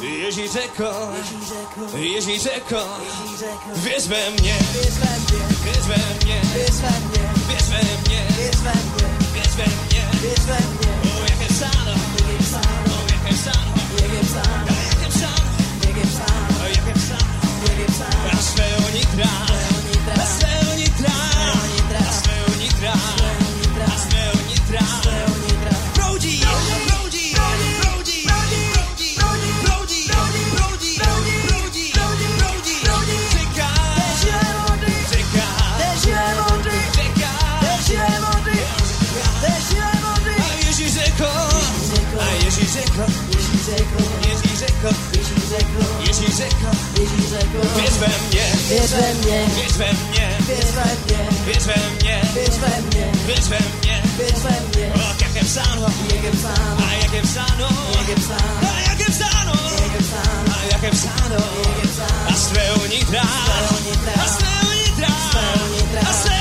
Ježíšeko, Ježíšeko, vyzve mě, vyzve mě, vyzve mě, vyzve mě, vyzve mě, vyzve mě, vyzve mě, vyzve mě, o jak je psáno, o jak je psáno, jak je psáno, jak je psáno, jak je psáno, jak je psáno, jak je psáno, a svého nitra, a svého nitra, ve mně, věř ve mně, věř ve mně, věř ve mně, věř ve mně, věř ve mně, věř ve mně, věř ve mně. Jak je psáno, jak je psáno, a jak je psáno, jak je psáno, a jak je psáno, jak je psáno, a jak je psáno, jak je psáno. A z tvého nitra, a z tvého nitra, a z tvého nitra, a z tvého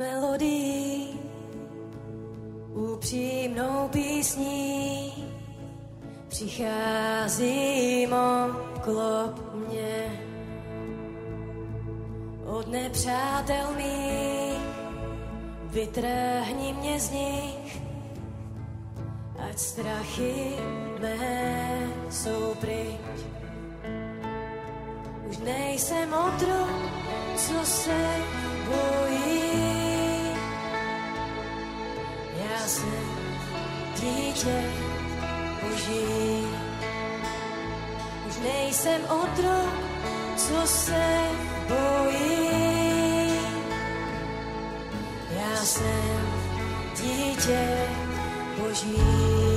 melodii, upřímnou písní, přicházím oklop mě. Od nepřátel mých, vytrhni mě z nich, ať strachy mé jsou pryč. Už nejsem otrok, co se bojí. Jsem dítě Boží. Už nejsem otrok, co se bojí. Já jsem dítě. Boží.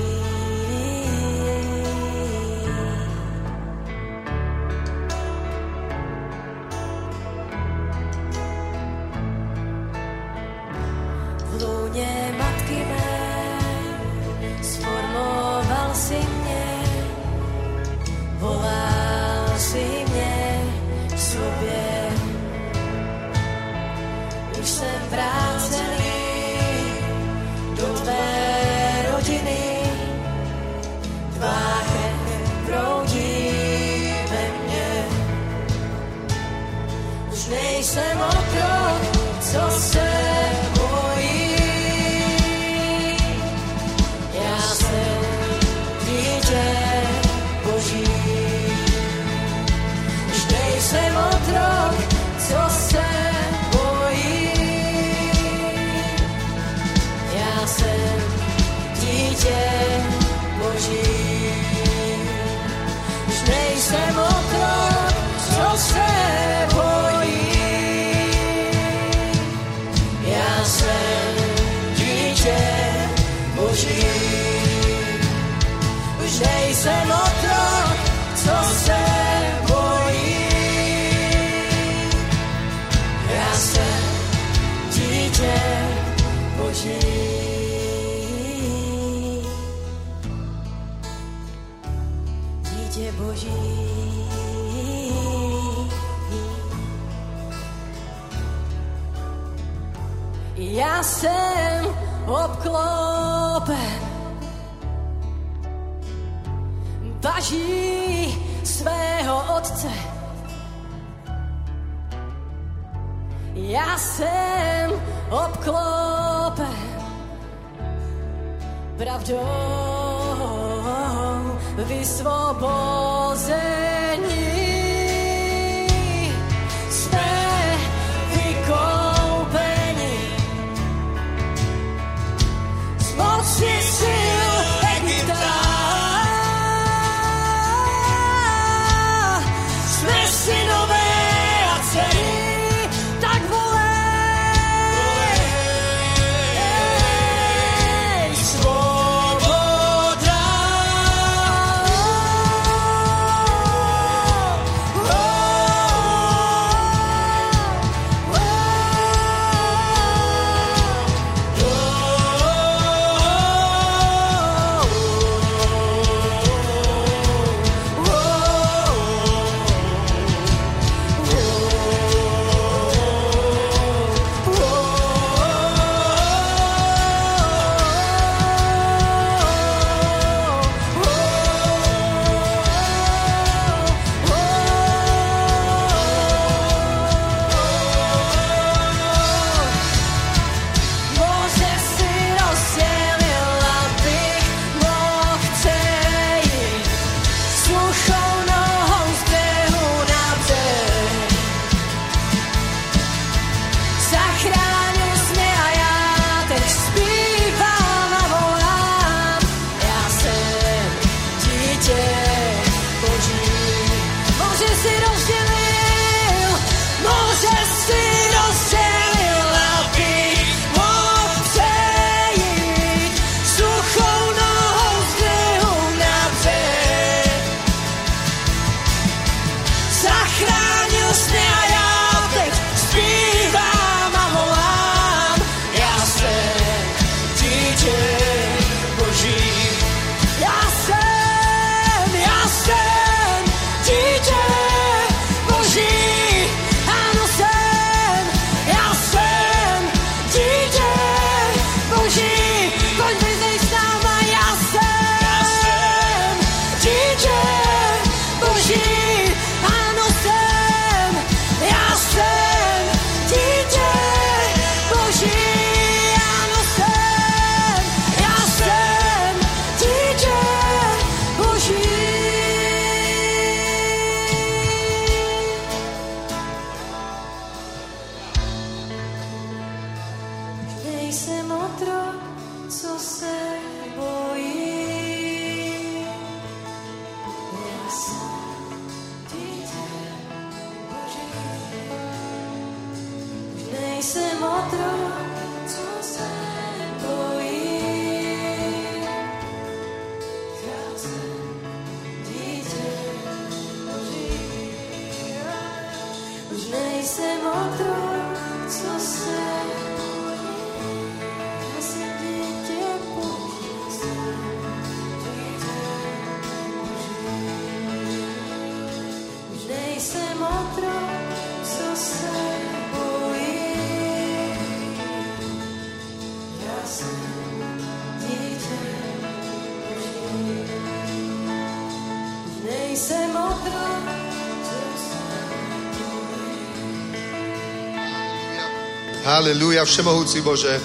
Halelúja, Všemohúci Bože.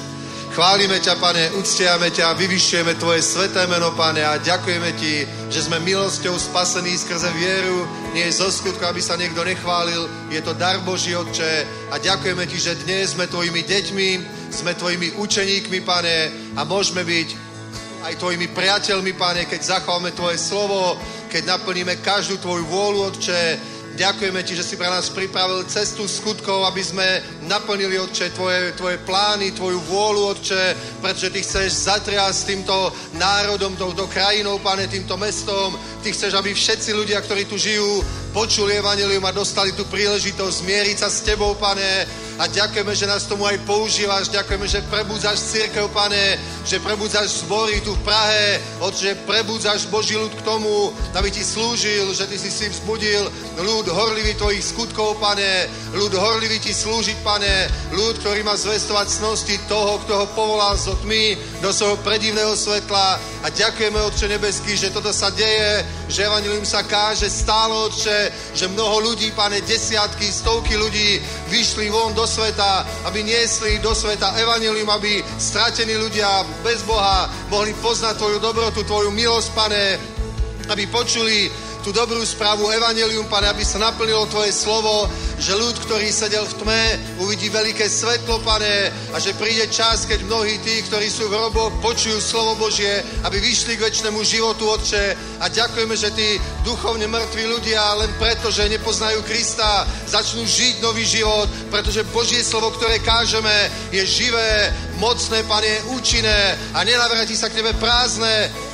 Chválime ťa, Pane, uctiame ťa, vyvyšujeme Tvoje sveté meno, Pane, a ďakujeme Ti, že sme milosťou spasení skrze vieru, nie je zo skutku, aby sa niekto nechválil, je to dar Boží, Otče, a ďakujeme Ti, že dnes sme Tvojimi deťmi, sme Tvojimi učeníkmi, Pane, a môžeme byť aj Tvojimi priateľmi, Pane, keď zachováme Tvoje slovo, keď naplníme každú Tvoju vôľu, Otče, Ďakujeme Ti, že si pre nás pripravil cestu skutkov, aby sme naplnili, Otče, tvoje, tvoje plány, Tvoju vôľu, Otče, pretože Ty chceš zatriasť týmto národom, touto krajinou, Pane, týmto mestom. Ty chceš, aby všetci ľudia, ktorí tu žijú, počuli evanelium a dostali tú príležitosť zmieriť sa s Tebou, Pane. A ďakujeme, že nás tomu aj používaš. Ďakujeme, že prebudzáš církev, Pane, že prebudzáš zbory tu v Prahe, Otče, že prebudzáš Boží ľud k tomu, aby Ti slúžil, že Ty si si vzbudil ľud horlivý Tvojich skutkov, Pane, ľud horlivý Ti slúžiť, Pane, ľud, ktorý má zvestovať cnosti toho, kto ho povolal zo tmy do svojho predivného svetla. A ďakujeme, Otče nebeský, že toto sa deje, že evanilium sa káže stále, Otče, že mnoho ľudí, Pane, desiatky, stovky ľudí vyšli von do sveta, aby niesli do sveta evanilium, aby stratení ľudia bez Boha mohli poznať Tvoju dobrotu, Tvoju milosť, Pane, aby počuli tú dobrú správu Evangelium, Pane, aby sa naplnilo Tvoje slovo, že ľud, ktorý sedel v tme, uvidí veľké svetlo, Pane, a že príde čas, keď mnohí tí, ktorí sú v hroboch, počujú slovo Božie, aby vyšli k väčšnému životu, Otče. A ďakujeme, že tí duchovne mŕtvi ľudia len preto, že nepoznajú Krista, začnú žiť nový život, pretože Božie slovo, ktoré kážeme, je živé, mocné, Pane, účinné a nenavráti sa k Tebe prázdne,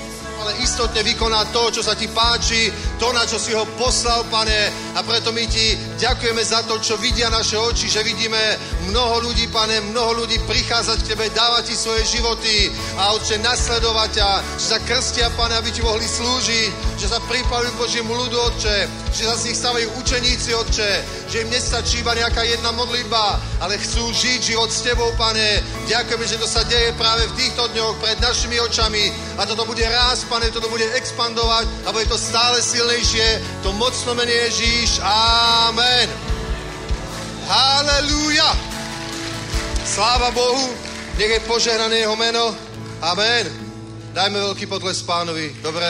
ale istotne vykoná to, čo sa ti páči, to, na čo si ho poslal, pane. A preto my ti ďakujeme za to, čo vidia naše oči, že vidíme mnoho ľudí, pane, mnoho ľudí prichádzať k tebe, dávať ti svoje životy a Otče, nasledovať ťa, že sa krstia, pane, aby ti mohli slúžiť, že sa pripravujú Božiemu ľudu, Otče, že sa z nich stavajú učeníci, Otče, že im nestačí iba nejaká jedna modlitba, ale chcú žiť život s Tebou, Pane. Ďakujeme, že to sa deje práve v týchto dňoch pred našimi očami a toto bude rásť, Pane, toto bude expandovať a bude to stále silnejšie. To mocno mene Ježíš. Amen. Halelúja. Sláva Bohu. Nech je požehnané jeho meno. Amen. Dajme veľký potles pánovi. Dobre.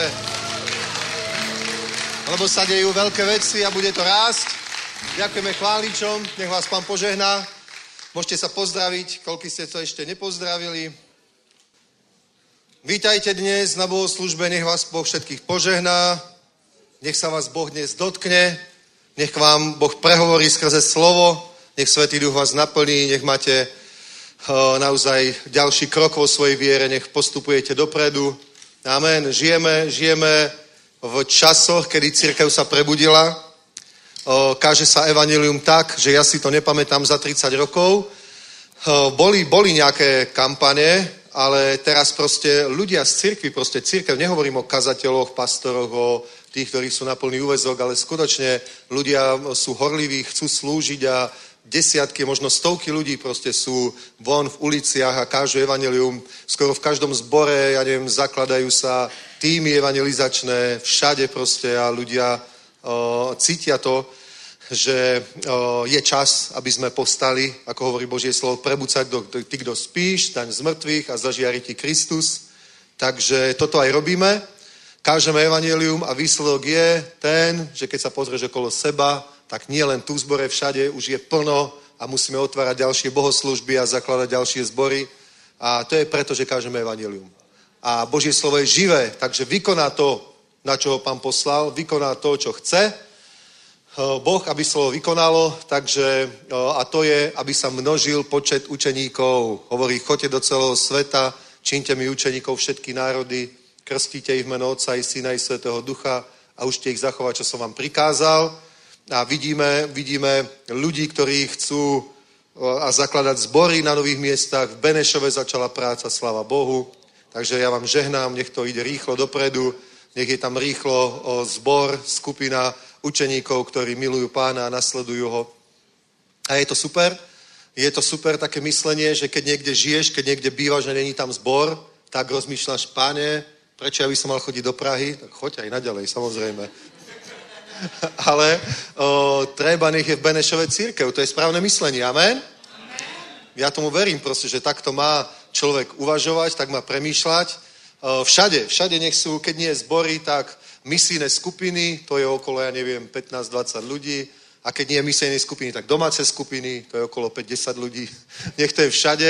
Lebo sa dejú veľké veci a bude to rásť. Ďakujeme chváličom. Nech vás pán požehná. Môžete sa pozdraviť, koľko ste to ešte nepozdravili. Vítajte dnes na bohoslužbe, nech vás Boh všetkých požehná, nech sa vás Boh dnes dotkne, nech vám Boh prehovorí skrze slovo, nech Svetý Duch vás naplní, nech máte uh, naozaj ďalší krok vo svojej viere, nech postupujete dopredu. Amen. Žijeme, žijeme v časoch, kedy církev sa prebudila. Káže sa evanilium tak, že ja si to nepamätám za 30 rokov. Boli, boli nejaké kampane, ale teraz proste ľudia z cirkvi, proste církev, nehovorím o kazateľoch, pastoroch, o tých, ktorí sú na plný úvezok, ale skutočne ľudia sú horliví, chcú slúžiť a desiatky, možno stovky ľudí proste sú von v uliciach a kážu evanelium. Skoro v každom zbore, ja neviem, zakladajú sa týmy evangelizačné, všade proste a ľudia o, cítia to, že o, je čas, aby sme povstali, ako hovorí Božie slovo, prebúcať do, ty, kdo spíš, staň z mŕtvych a zažiari ti Kristus. Takže toto aj robíme. Kážeme evanelium a výsledok je ten, že keď sa pozrieš okolo seba, tak nie len tu v zbore, všade už je plno a musíme otvárať ďalšie bohoslužby a zakladať ďalšie zbory. A to je preto, že kážeme evanelium. A Božie slovo je živé, takže vykoná to, na čo ho pán poslal, vykoná to, čo chce. Boh, aby slovo vykonalo, takže, a to je, aby sa množil počet učeníkov. Hovorí, choďte do celého sveta, čínte mi učeníkov všetky národy, krstíte ich v meno Otca i Syna i Svetého Ducha a učte ich zachovať, čo som vám prikázal. A vidíme, vidíme ľudí, ktorí chcú a zakladať zbory na nových miestach. V Benešove začala práca, sláva Bohu. Takže ja vám žehnám, nech to ide rýchlo dopredu, nech je tam rýchlo zbor, skupina učeníkov, ktorí milujú pána a nasledujú ho. A je to super. Je to super také myslenie, že keď niekde žiješ, keď niekde bývaš a není tam zbor, tak rozmýšľaš, páne, prečo ja by som mal chodiť do Prahy? Tak choď aj naďalej, samozrejme. Ale o, treba, nech je v Benešove církev. To je správne myslenie. Amen? Amen? Ja tomu verím proste, že takto má človek uvažovať, tak má premýšľať. O, všade, všade nech sú, keď nie zbory, tak misijné skupiny, to je okolo, ja neviem, 15-20 ľudí. A keď nie misijné skupiny, tak domáce skupiny, to je okolo 5-10 ľudí. Nech to je všade.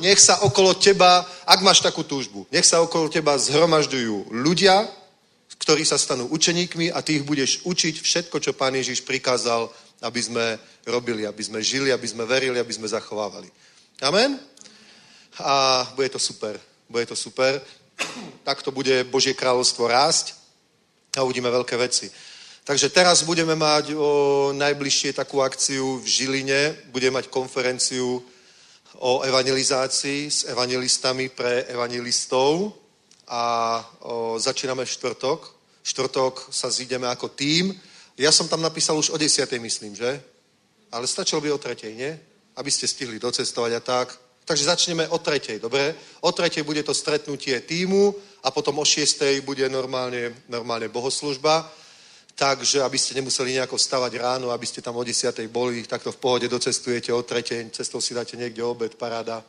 Nech sa okolo teba, ak máš takú túžbu, nech sa okolo teba zhromažďujú ľudia, ktorí sa stanú učeníkmi a ty ich budeš učiť všetko, čo pán Ježiš prikázal, aby sme robili, aby sme žili, aby sme verili, aby sme zachovávali. Amen? A bude to super. Bude to super. Takto bude Božie kráľovstvo rásť a uvidíme veľké veci. Takže teraz budeme mať o, najbližšie takú akciu v Žiline. Budeme mať konferenciu o evangelizácii s evangelistami pre evangelistov a o, začíname štvrtok. Štvrtok sa zídeme ako tým. Ja som tam napísal už o desiatej, myslím, že? Ale stačilo by o tretej, nie? Aby ste stihli docestovať a tak. Takže začneme o tretej, dobre? O tretej bude to stretnutie týmu a potom o šiestej bude normálne, normálne bohoslužba. Takže, aby ste nemuseli nejako stavať ráno, aby ste tam o desiatej boli, takto v pohode docestujete o tretej, cestou si dáte niekde obed, paráda.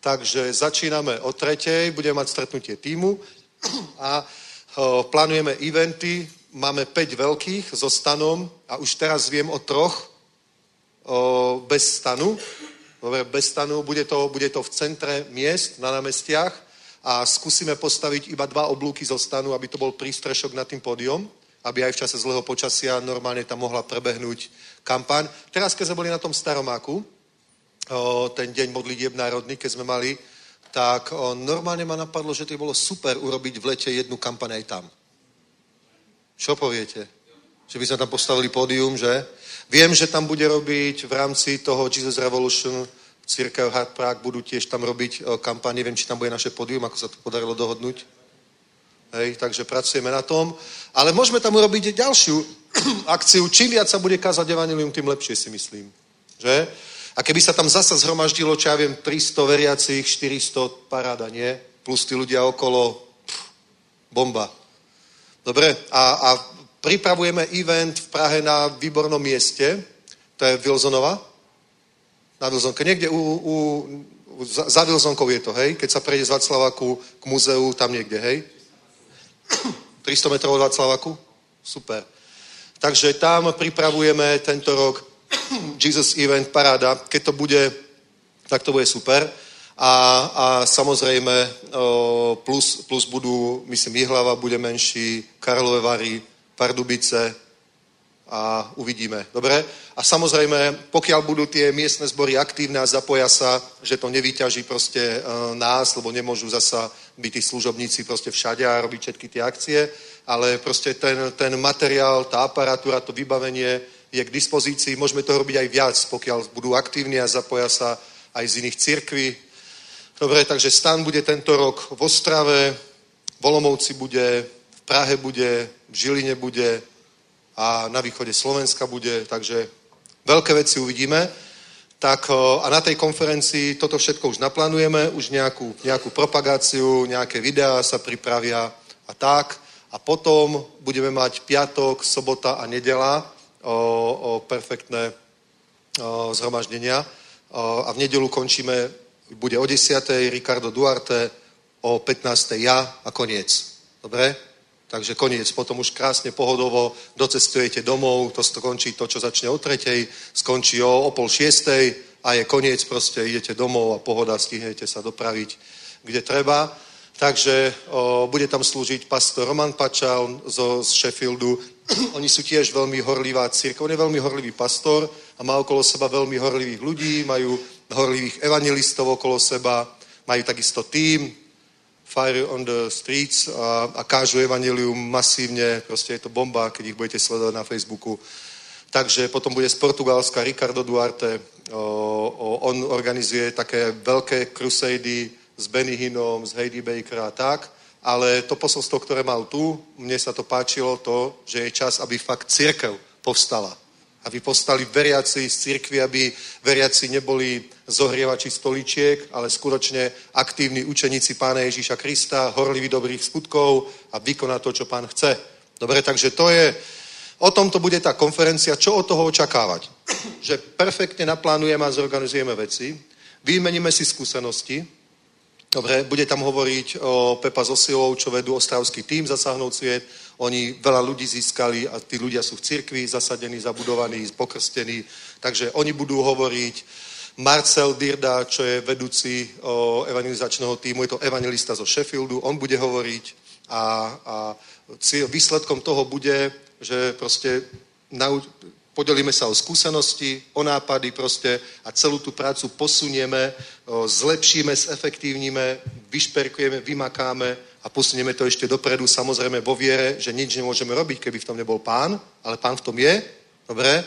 Takže začíname o tretej, budeme mať stretnutie týmu a plánujeme eventy, máme 5 veľkých so stanom a už teraz viem o troch o, bez stanu. Dobre, bez stanu, bude to, bude to v centre miest, na námestiach a skúsime postaviť iba dva oblúky zo stanu, aby to bol prístrešok nad tým pódium, aby aj v čase zlého počasia normálne tam mohla prebehnúť kampaň. Teraz, keď sme boli na tom staromáku, ten deň modlitieb národný, keď sme mali, tak normálne ma napadlo, že to bolo super urobiť v lete jednu kampaň aj tam. Čo poviete? Že by sme tam postavili pódium, že? Viem, že tam bude robiť v rámci toho Jesus Revolution Církev Hard Prague budú tiež tam robiť o, kampaň. Neviem, či tam bude naše pódium, ako sa to podarilo dohodnúť. Hej, takže pracujeme na tom. Ale môžeme tam urobiť ďalšiu akciu. Čím viac sa bude kázať evanilium, tým lepšie si myslím. Že? A keby sa tam zasa zhromaždilo, čo ja viem, 300 veriacich, 400 paráda, nie? Plus tí ľudia okolo, pff, bomba. Dobre, a, a pripravujeme event v Prahe na výbornom mieste, to je Vilzonova, na Vilzonke, niekde u, u, za, za Vilzonkou je to, hej, keď sa prejde z Václavaku k muzeu, tam niekde, hej. 300 metrov od Václavaku? Super. Takže tam pripravujeme tento rok Jesus Event Paráda. Keď to bude, tak to bude super. A, a samozrejme plus, plus budú, myslím, Jihlava bude menší, Karlové Vary, Pardubice a uvidíme. Dobre? A samozrejme, pokiaľ budú tie miestne zbory aktívne a zapoja sa, že to nevyťaží proste nás, lebo nemôžu zasa byť tí služobníci proste všade a robiť všetky tie akcie, ale proste ten, ten materiál, tá aparatúra, to vybavenie je k dispozícii. Môžeme to robiť aj viac, pokiaľ budú aktívni a zapoja sa aj z iných cirkví. Dobre, takže stan bude tento rok v Ostrave, v Olomouci bude, v Prahe bude, v Žiline bude a na východe Slovenska bude, takže veľké veci uvidíme. Tak a na tej konferencii toto všetko už naplánujeme, už nejakú, nejakú propagáciu, nejaké videá sa pripravia a tak. a potom budeme mať piatok, sobota a nedela o, o perfektné o, zhromaždenia o, a v nedelu končíme, bude o 10. Ricardo Duarte, o 15. ja a koniec. Dobre? Takže koniec, potom už krásne pohodovo docestujete domov, to skončí to, čo začne o tretej, skončí o, o pol šiestej a je koniec, proste idete domov a pohoda, stihnete sa dopraviť, kde treba. Takže o, bude tam slúžiť pastor Roman Pačal zo, z Sheffieldu. Oni sú tiež veľmi horlivá církev. On je veľmi horlivý pastor a má okolo seba veľmi horlivých ľudí, majú horlivých evangelistov okolo seba, majú takisto tým, Fire on the Streets a, a kážu evanelium masívne, proste je to bomba, keď ich budete sledovať na Facebooku. Takže potom bude z Portugalska Ricardo Duarte, o, o, on organizuje také veľké crusady s Benny Hinnom, s Heidi Baker a tak, ale to posolstvo, ktoré mal tu, mne sa to páčilo, to, že je čas, aby fakt církev povstala aby postali veriaci z cirkvi, aby veriaci neboli zohrievači stoličiek, ale skutočne aktívni učeníci Pána Ježíša Krista, horliví dobrých skutkov a vykonať to, čo Pán chce. Dobre, takže to je, o tom to bude tá konferencia, čo od toho očakávať. Že perfektne naplánujeme a zorganizujeme veci, vymeníme si skúsenosti, Dobre, bude tam hovoriť o Pepa Zosilov, čo vedú ostravský tým zasáhnout sviet, oni veľa ľudí získali a tí ľudia sú v cirkvi zasadení, zabudovaní, pokrstení. Takže oni budú hovoriť. Marcel Dirda, čo je vedúci o, evangelizačného týmu, je to evangelista zo Sheffieldu, on bude hovoriť a, a výsledkom toho bude, že proste nau, podelíme sa o skúsenosti, o nápady proste a celú tú prácu posunieme, zlepšíme, zefektívnime, vyšperkujeme, vymakáme a posunieme to ešte dopredu, samozrejme vo viere, že nič nemôžeme robiť, keby v tom nebol pán, ale pán v tom je, dobre?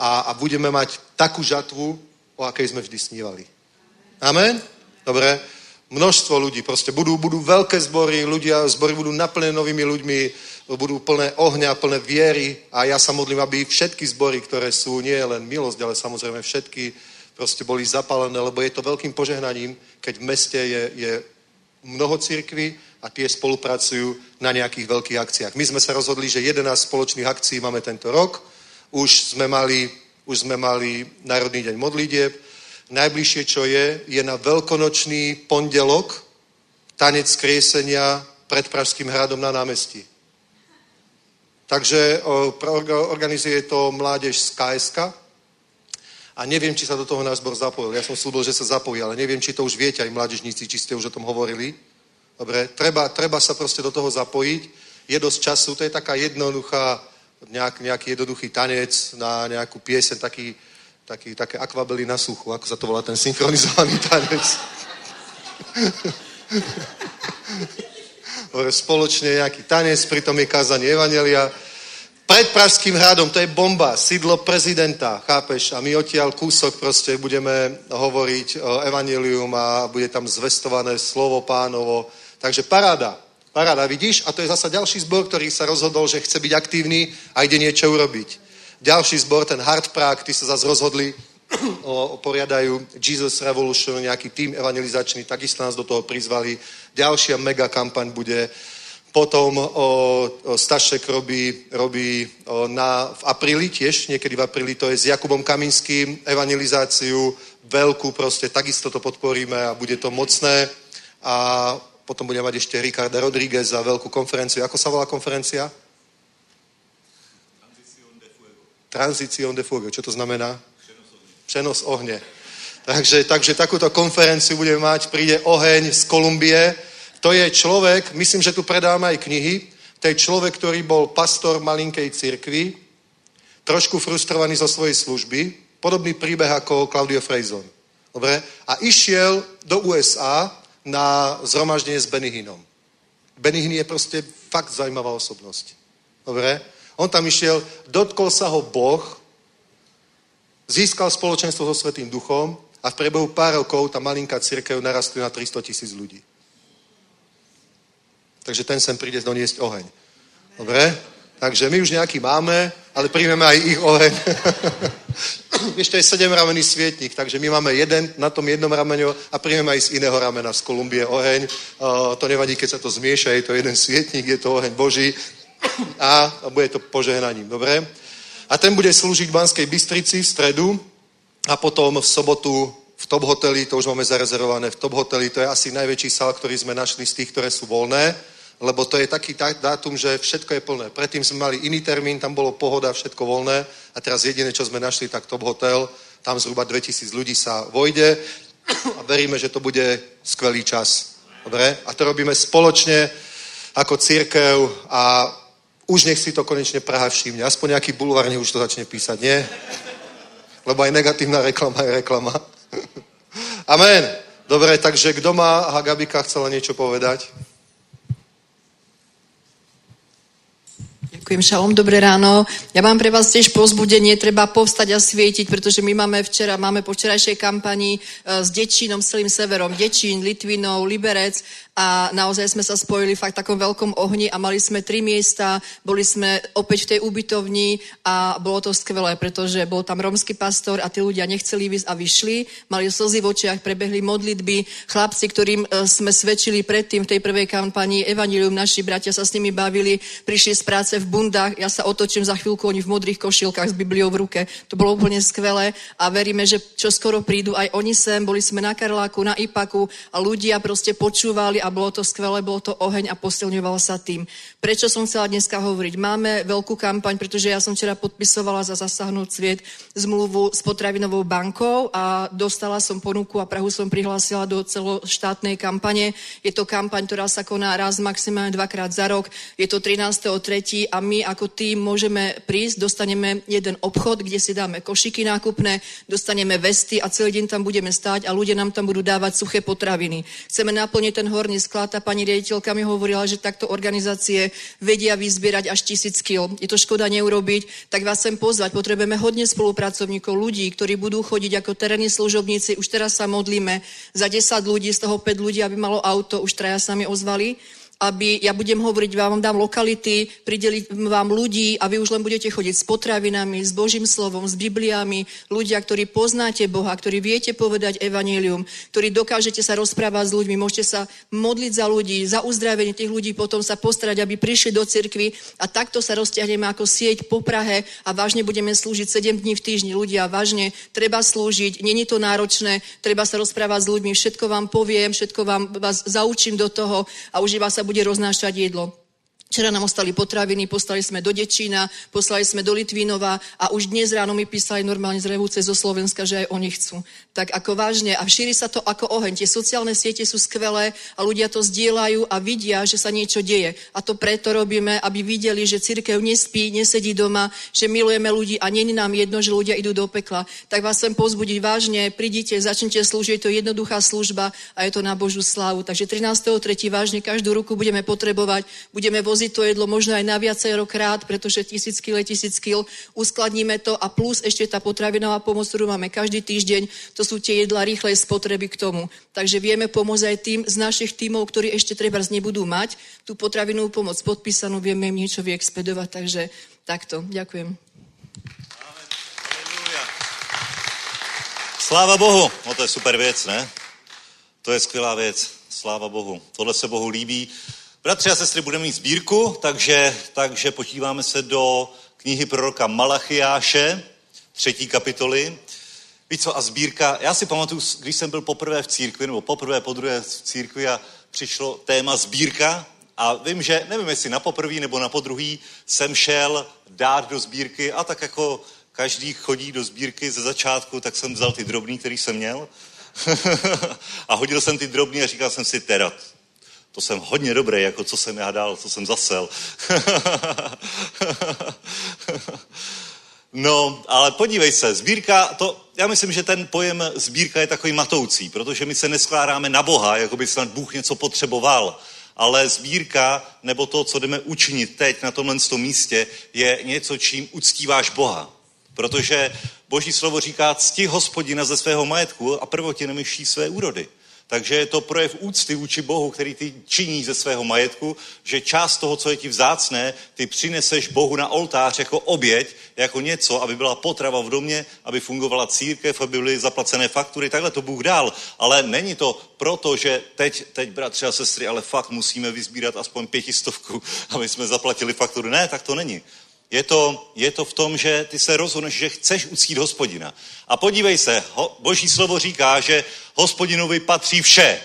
A, a budeme mať takú žatvu, o akej sme vždy snívali. Amen? Dobre? Množstvo ľudí, proste budú, budú veľké zbory, ľudia, zbory budú naplnené novými ľuďmi, budú plné ohňa, plné viery a ja sa modlím, aby všetky zbory, ktoré sú, nie len milosť, ale samozrejme všetky, proste boli zapálené, lebo je to veľkým požehnaním, keď v meste je, je mnoho církví a tie spolupracujú na nejakých veľkých akciách. My sme sa rozhodli, že 11 spoločných akcií máme tento rok. Už sme mali, už sme mali Národný deň modlitieb. Najbližšie, čo je, je na veľkonočný pondelok tanec skriesenia pred Pražským hradom na námestí. Takže organizuje to mládež z KSK a neviem, či sa do toho náš zbor zapojil. Ja som slúbil, že sa zapojí, ale neviem, či to už viete aj mládežníci, či ste už o tom hovorili. Dobre, treba, treba sa proste do toho zapojiť. Je dosť času, to je taká jednoduchá, nejak, nejaký jednoduchý tanec na nejakú piesen, taký, taký, také akvabely na suchu, ako sa to volá ten synchronizovaný tanec. Dobre, spoločne nejaký tanec, pritom je kázanie Evangelia. Pred Pražským hradom, to je bomba, sídlo prezidenta, chápeš? A my odtiaľ kúsok proste budeme hovoriť o Evangelium a bude tam zvestované slovo pánovo Takže paráda. Paráda, vidíš? A to je zasa ďalší zbor, ktorý sa rozhodol, že chce byť aktívny a ide niečo urobiť. Ďalší zbor, ten Hard Prague, tí sa zase rozhodli, poriadajú Jesus Revolution, nejaký tým evangelizačný, takisto nás do toho prizvali. Ďalšia mega kampaň bude. Potom o, o Stašek robí, robí o, na, v apríli, tiež niekedy v apríli, to je s Jakubom Kaminským, evangelizáciu veľkú, proste takisto to podporíme a bude to mocné. A potom budeme mať ešte Ricarda Rodríguez za veľkú konferenciu. Ako sa volá konferencia? Transición de fuego. Čo to znamená? Přenos ohne. Takže, takže takúto konferenciu budeme mať, príde oheň z Kolumbie. To je človek, myslím, že tu predáme aj knihy, to je človek, ktorý bol pastor malinkej cirkvi, trošku frustrovaný zo svojej služby, podobný príbeh ako Claudio Frejzon. Dobre? A išiel do USA na zhromaždenie s Benihinom. Benihin je proste fakt zaujímavá osobnosť. Dobre? On tam išiel, dotkol sa ho Boh, získal spoločenstvo so Svetým duchom a v priebehu pár rokov tá malinká církev narastla na 300 tisíc ľudí. Takže ten sem príde doniesť oheň. Dobre? Takže my už nejaký máme, ale príjmeme aj ich oheň. Ešte je sedem ramený svietnik, takže my máme jeden na tom jednom rameniu a príjmeme aj z iného ramena z Kolumbie oheň. Uh, to nevadí, keď sa to zmieša, je to jeden svietnik, je to oheň Boží a bude to požehnaním, dobre? A ten bude slúžiť v Banskej Bystrici v stredu a potom v sobotu v Top Hoteli, to už máme zarezervované v Top Hoteli, to je asi najväčší sál, ktorý sme našli z tých, ktoré sú voľné, lebo to je taký dátum, že všetko je plné. Predtým sme mali iný termín, tam bolo pohoda, všetko voľné a teraz jediné, čo sme našli, tak Top Hotel, tam zhruba 2000 ľudí sa vojde a veríme, že to bude skvelý čas. Dobre? A to robíme spoločne ako církev a už nech si to konečne Praha všimne. Aspoň nejaký bulvár už to začne písať, nie? Lebo aj negatívna reklama je reklama. Amen. Dobre, takže kto má, Hagabika chcela niečo povedať? Ďakujem, šalom, dobré ráno. Ja mám pre vás tiež pozbudenie, treba povstať a svietiť, pretože my máme včera, máme po včerajšej kampanii e, s Dečínom, s celým severom, Dečín, Litvinou, Liberec a naozaj sme sa spojili fakt v takom veľkom ohni a mali sme tri miesta, boli sme opäť v tej ubytovni a bolo to skvelé, pretože bol tam romský pastor a tí ľudia nechceli ísť a vyšli, mali slzy v očiach, prebehli modlitby, chlapci, ktorým e, sme svedčili predtým v tej prvej kampanii Evangelium, naši bratia sa s nimi bavili, prišli z práce v bundách, ja sa otočím za chvíľku, oni v modrých košilkách s Bibliou v ruke. To bolo úplne skvelé a veríme, že čo skoro prídu aj oni sem, boli sme na Karláku, na Ipaku a ľudia proste počúvali a bolo to skvelé, bolo to oheň a posilňoval sa tým. Prečo som chcela dneska hovoriť? Máme veľkú kampaň, pretože ja som včera podpisovala za zasahnúť sviet zmluvu s potravinovou bankou a dostala som ponuku a Prahu som prihlásila do celoštátnej kampane. Je to kampaň, ktorá sa koná raz maximálne dvakrát za rok. Je to 13.3 a my ako tým môžeme prísť, dostaneme jeden obchod, kde si dáme košiky nákupné, dostaneme vesty a celý deň tam budeme stáť a ľudia nám tam budú dávať suché potraviny. Chceme naplniť ten horný sklad a pani riaditeľka mi hovorila, že takto organizácie vedia vyzbierať až tisíc kil. Je to škoda neurobiť, tak vás chcem pozvať. Potrebujeme hodne spolupracovníkov, ľudí, ktorí budú chodiť ako terénni služobníci. Už teraz sa modlíme za 10 ľudí, z toho 5 ľudí, aby malo auto, už traja sa mi ozvali aby, ja budem hovoriť, vám dám lokality, prideliť vám ľudí a vy už len budete chodiť s potravinami, s Božím slovom, s Bibliami, ľudia, ktorí poznáte Boha, ktorí viete povedať evanílium, ktorí dokážete sa rozprávať s ľuďmi, môžete sa modliť za ľudí, za uzdravenie tých ľudí, potom sa postarať, aby prišli do cirkvy a takto sa roztiahneme ako sieť po Prahe a vážne budeme slúžiť 7 dní v týždni. Ľudia, vážne, treba slúžiť, není to náročné, treba sa rozprávať s ľuďmi, všetko vám poviem, všetko vám vás zaučím do toho a už iba sa bude roznášať jedlo. Včera nám ostali potraviny, poslali sme do Dečína, poslali sme do Litvínova a už dnes ráno mi písali normálne z Revúce zo Slovenska, že aj oni chcú. Tak ako vážne a šíri sa to ako oheň. Tie sociálne siete sú skvelé a ľudia to zdieľajú a vidia, že sa niečo deje. A to preto robíme, aby videli, že církev nespí, nesedí doma, že milujeme ľudí a není nám jedno, že ľudia idú do pekla. Tak vás chcem pozbudiť vážne, prídite, začnite slúžiť, to je jednoduchá služba a je to na Božú slávu. Takže 13.3. vážne každú ruku budeme potrebovať, budeme voziť voziť to jedlo možno aj na viacero krát, pretože tisíc je tisíc kil, uskladníme to a plus ešte tá potravinová pomoc, ktorú máme každý týždeň, to sú tie jedla rýchlej spotreby k tomu. Takže vieme pomôcť aj tým z našich tímov, ktorí ešte treba nebudú mať tú potravinovú pomoc podpísanú, vieme im niečo vyexpedovať, takže takto. Ďakujem. Sláva Bohu, no to je super věc, ne? To je skvělá věc, sláva Bohu. Tohle se Bohu líbí. Bratři a sestry, budeme mít sbírku, takže, takže podíváme se do knihy proroka Malachiáše, třetí kapitoly. Víš co, a sbírka, já si pamatuju, když jsem byl poprvé v církvi, nebo poprvé, po druhé v církvi a přišlo téma sbírka a vím, že, nevím jestli na poprvý nebo na podruhý, jsem šel dát do sbírky a tak jako každý chodí do sbírky ze začátku, tak jsem vzal ty drobný, který jsem měl a hodil jsem ty drobný a říkal jsem si, teda, to jsem hodně dobrý, jako co jsem já dal, co jsem zasel. no, ale podívej se, sbírka, to, já myslím, že ten pojem sbírka je takový matoucí, protože my se neskládáme na Boha, jako by snad Bůh něco potřeboval. Ale sbírka, nebo to, co jdeme učinit teď na tomhle místě, je něco, čím uctíváš Boha. Protože Boží slovo říká, cti hospodina ze svého majetku a prvotě nemyší své úrody. Takže je to projev úcty vůči Bohu, který ty činí ze svého majetku, že část toho, co je ti vzácné, ty přineseš Bohu na oltář jako oběť, jako něco, aby byla potrava v domě, aby fungovala církev, aby byly zaplacené faktury, takhle to Bůh dal. Ale není to proto, že teď, teď bratři a sestry, ale fakt musíme vyzbírat aspoň pětistovku, aby jsme zaplatili fakturu. Ne, tak to není. Je to, je to v tom, že ty se rozhodneš, že chceš uctít hospodina. A podívej se, ho, boží slovo říká, že hospodinovi patří vše.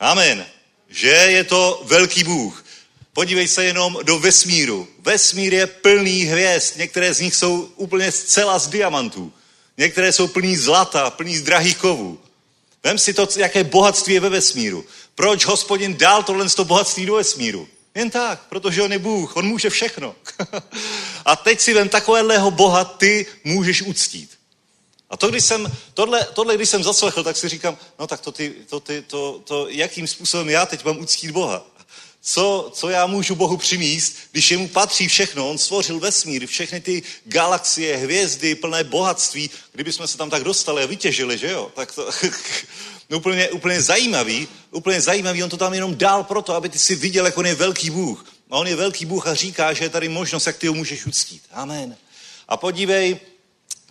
Amen. Že je to velký Bůh. Podívej se jenom do vesmíru. Vesmír je plný hvězd. Některé z nich jsou úplně zcela z diamantů. Některé jsou plný zlata, plný z drahých kovů. Vem si to, jaké bohatství je ve vesmíru. Proč hospodin dal tohle bohatství do vesmíru? Jen tak, protože on je Bůh, on může všechno. a teď si vem takového Boha ty můžeš uctít. A to, když jsem, tohle, tohle, když jsem zaslechl, tak si říkám, no tak to, ty, to, ty, to, to, jakým způsobem já teď mám uctít Boha? Co, co já můžu Bohu přimíst, když jemu patří všechno? On stvořil vesmír, všechny ty galaxie, hvězdy, plné bohatství. Kdyby jsme se tam tak dostali a vytěžili, že jo? Tak to, no úplně, úplně zajímavý, úplně zajímavý, on to tam jenom dál proto, aby ty si viděl, jak on je velký Bůh. A on je velký Bůh a říká, že je tady možnost, jak ty ho můžeš uctít. Amen. A podívej,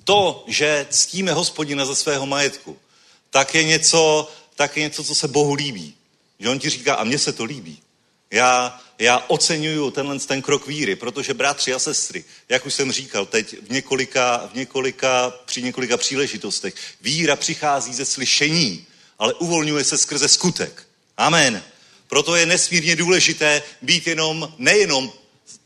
to, že ctíme hospodina ze svého majetku, tak je něco, tak je něco, co se Bohu líbí. Že on ti říká, a mně se to líbí. Já, já oceňuju tenhle ten krok víry, protože bratři a sestry, jak už jsem říkal teď v několika, v několika, při několika příležitostech, víra přichází ze slyšení, ale uvolňuje se skrze skutek. Amen. Proto je nesmírně důležité být jenom, nejenom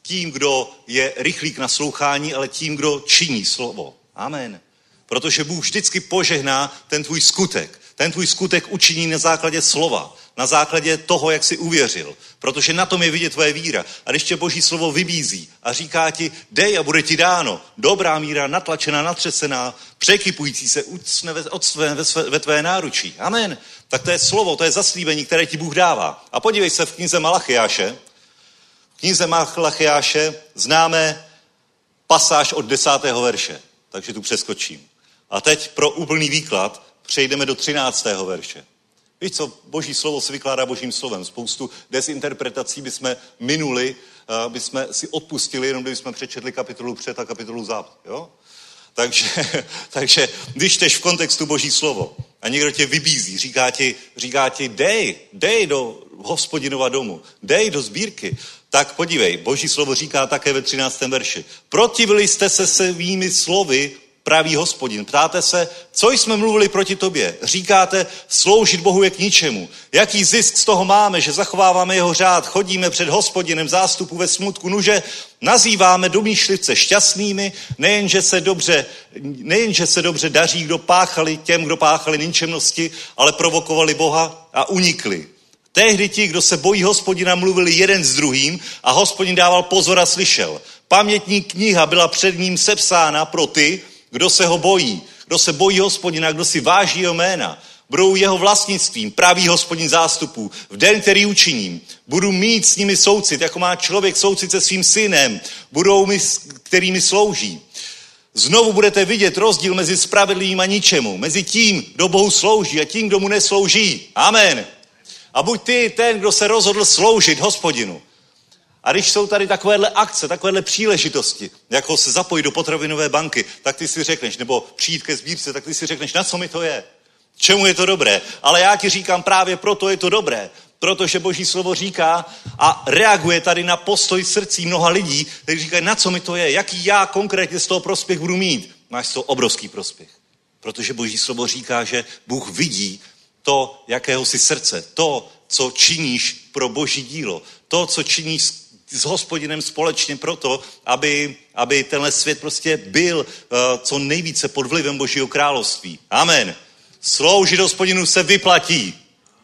tím, kdo je rychlý k naslouchání, ale tím, kdo činí slovo. Amen. Protože Bůh vždycky požehná ten tvůj skutek. Ten tvůj skutek učiní na základě slova, na základě toho, jak jsi uvěřil. Protože na tom je vidět tvoje víra. A když tě Boží slovo vybízí a říká ti, dej a bude ti dáno, dobrá míra, natlačená, natřesená, překypující se, ucne ve, ve, ve, tvé náručí. Amen. Tak to je slovo, to je zaslíbení, které ti Bůh dává. A podívej se v knize Malachiáše. V knize Malachiáše známe pasáž od desátého verše. Takže tu přeskočím. A teď pro úplný výklad přejdeme do 13. verše. Víš co, boží slovo se vykládá božím slovem. Spoustu desinterpretací bychom minuli, bychom si odpustili, jenom kdybychom přečetli kapitolu před a kapitolu záp. Jo? Takže, takže když jdeš v kontextu boží slovo a někdo tě vybízí, říká ti, říká ti dej, dej do hospodinova domu, dej do sbírky, tak podívej, boží slovo říká také ve 13. verši. Protivili jste se svými slovy pravý hospodin. Ptáte se, co jsme mluvili proti tobě? Říkáte, sloužit Bohu je k ničemu. Jaký zisk z toho máme, že zachováváme jeho řád, chodíme před hospodinem zástupu ve smutku, nuže nazýváme domýšlivce šťastnými, nejenže se dobře, nejenže se dobře daří, kdo páchali těm, kdo páchali ničemnosti, ale provokovali Boha a unikli. Tehdy ti, kdo se bojí hospodina, mluvili jeden s druhým a hospodin dával pozor a slyšel. Pamětní kniha byla před ním sepsána pro ty, kdo se ho bojí, kdo se bojí hospodina, kdo si váží jeho jména. Budou jeho vlastnictvím, pravý hospodin zástupů. V den, který učiním, budu mít s nimi soucit, jako má člověk soucit se svým synem. Budou mi, kterými slouží. Znovu budete vidět rozdíl mezi spravedlivým a ničemu, mezi tím, kdo Bohu slouží a tím, kdo mu neslouží. Amen. A buď ty ten, kdo se rozhodl sloužit hospodinu. A když jsou tady takovéhle akce, takovéhle příležitosti, jako se zapojit do potravinové banky, tak ty si řekneš, nebo přijít ke sbírce, tak ty si řekneš, na co mi to je? Čemu je to dobré? Ale já ti říkám, právě proto je to dobré. Protože Boží slovo říká a reaguje tady na postoj srdcí mnoha lidí, kteří říkají, na co mi to je, jaký já konkrétně z toho prospěch budu mít. Máš toho obrovský prospěch. Protože Boží slovo říká, že Bůh vidí to, jakého si srdce, to, co činíš pro Boží dílo, to, co činíš s hospodinem společně proto, aby, aby tenhle svět prostě byl uh, co nejvíce pod vlivem Božího království. Amen. Sloužit hospodinu se vyplatí.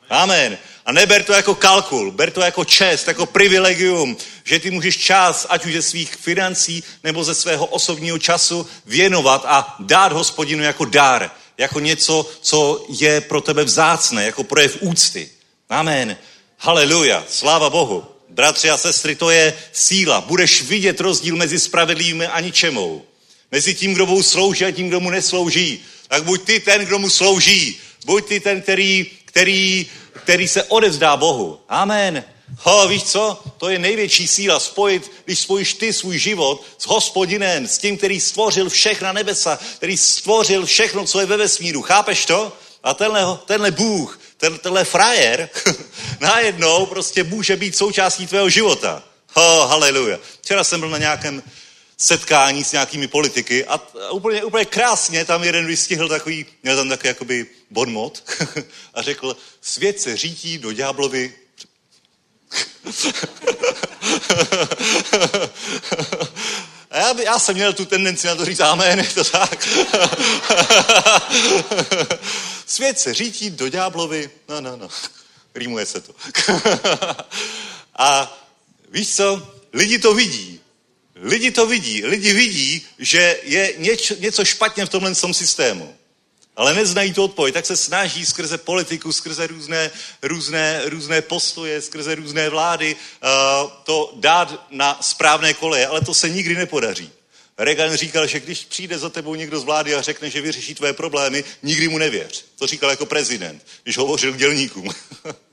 Amen. A neber to jako kalkul, ber to jako čest, jako privilegium, že ty můžeš čas, ať už ze svých financí nebo ze svého osobního času, věnovat a dát hospodinu jako dar, jako něco, co je pro tebe vzácné, jako projev úcty. Amen. Haleluja. Sláva Bohu. Bratři a sestry, to je síla. Budeš vidět rozdíl mezi spravedlivými a ničemou. Mezi tím, kdo mu slouží a tím, kdo mu neslouží. Tak buď ty ten, kdo mu slouží. Buď ty ten, který, který, který se odevzdá Bohu. Amen. Ho, víš co? To je největší síla spojit, když spojíš ty svůj život s hospodinem, s tím, který stvořil všechna nebesa, který stvořil všechno, co je ve vesmíru. Chápeš to? A tenhle, tenhle Bůh, tenhle frajer, najednou prostě může být součástí tvého života. Ho, haleluja. Včera jsem byl na nějakém setkání s nějakými politiky a úplně, úplně krásně tam jeden vystihl takový, měl tam takový jakoby bonmot a řekl, svět se řítí do ďáblovy a já, by, já jsem měl tu tendenci na to říct amen, to tak. Svět se řítí do ďáblovy, no, no, no, rýmuje se to. a víš co, lidi to vidí. Lidi to vidí. Lidi vidí, že je něco špatně v tomhle systému ale neznají tu odpověď, tak se snaží skrze politiku, skrze různé, různé, různé postoje, skrze různé vlády uh, to dát na správné koleje, ale to se nikdy nepodaří. Reagan říkal, že když přijde za tebou někdo z vlády a řekne, že vyřeší tvoje problémy, nikdy mu nevěř. To říkal jako prezident, když hovořil k dělníkům.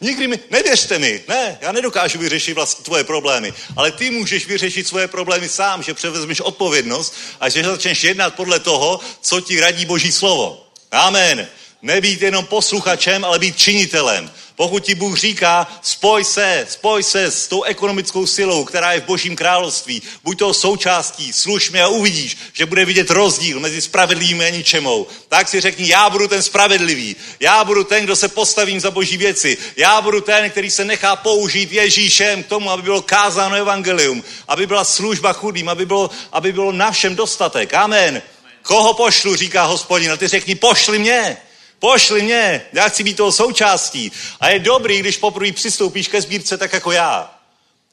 Nikdy mi, nevěřte mi, ne, já nedokážu vyřešit vlastně tvoje problémy, ale ty můžeš vyřešit svoje problémy sám, že převezmeš odpovědnost a že začneš jednat podle toho, co ti radí Boží slovo. Amen. Nebýt jenom posluchačem, ale být činitelem. Pokud ti Bůh říká, spoj se, spoj se s tou ekonomickou silou, která je v Božím království, buď toho součástí, služ mi a uvidíš, že bude vidět rozdíl mezi spravedlivým a ničemou. Tak si řekni, já budu ten spravedlivý, já budu ten, kdo se postavím za Boží věci, já budu ten, který se nechá použít Ježíšem k tomu, aby bylo kázáno evangelium, aby byla služba chudým, aby bylo, aby bylo na všem dostatek. Amen. Koho pošlu, říká hospodin, a ty řekni, pošli mě. Pošli mě, já chci být toho součástí. A je dobrý, když poprvé přistoupíš ke sbírce tak jako já.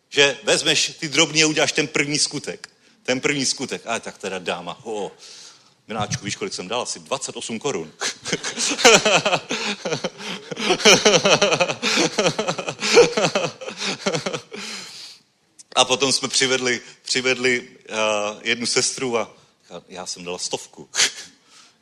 Že vezmeš ty drobný a uděláš ten první skutek. Ten první skutek. A tak teda dáma. Oh. Miláčku, víš, kolik jsem dal? Asi 28 korun. a potom jsme přivedli, přivedli uh, jednu sestru a já jsem dala stovku.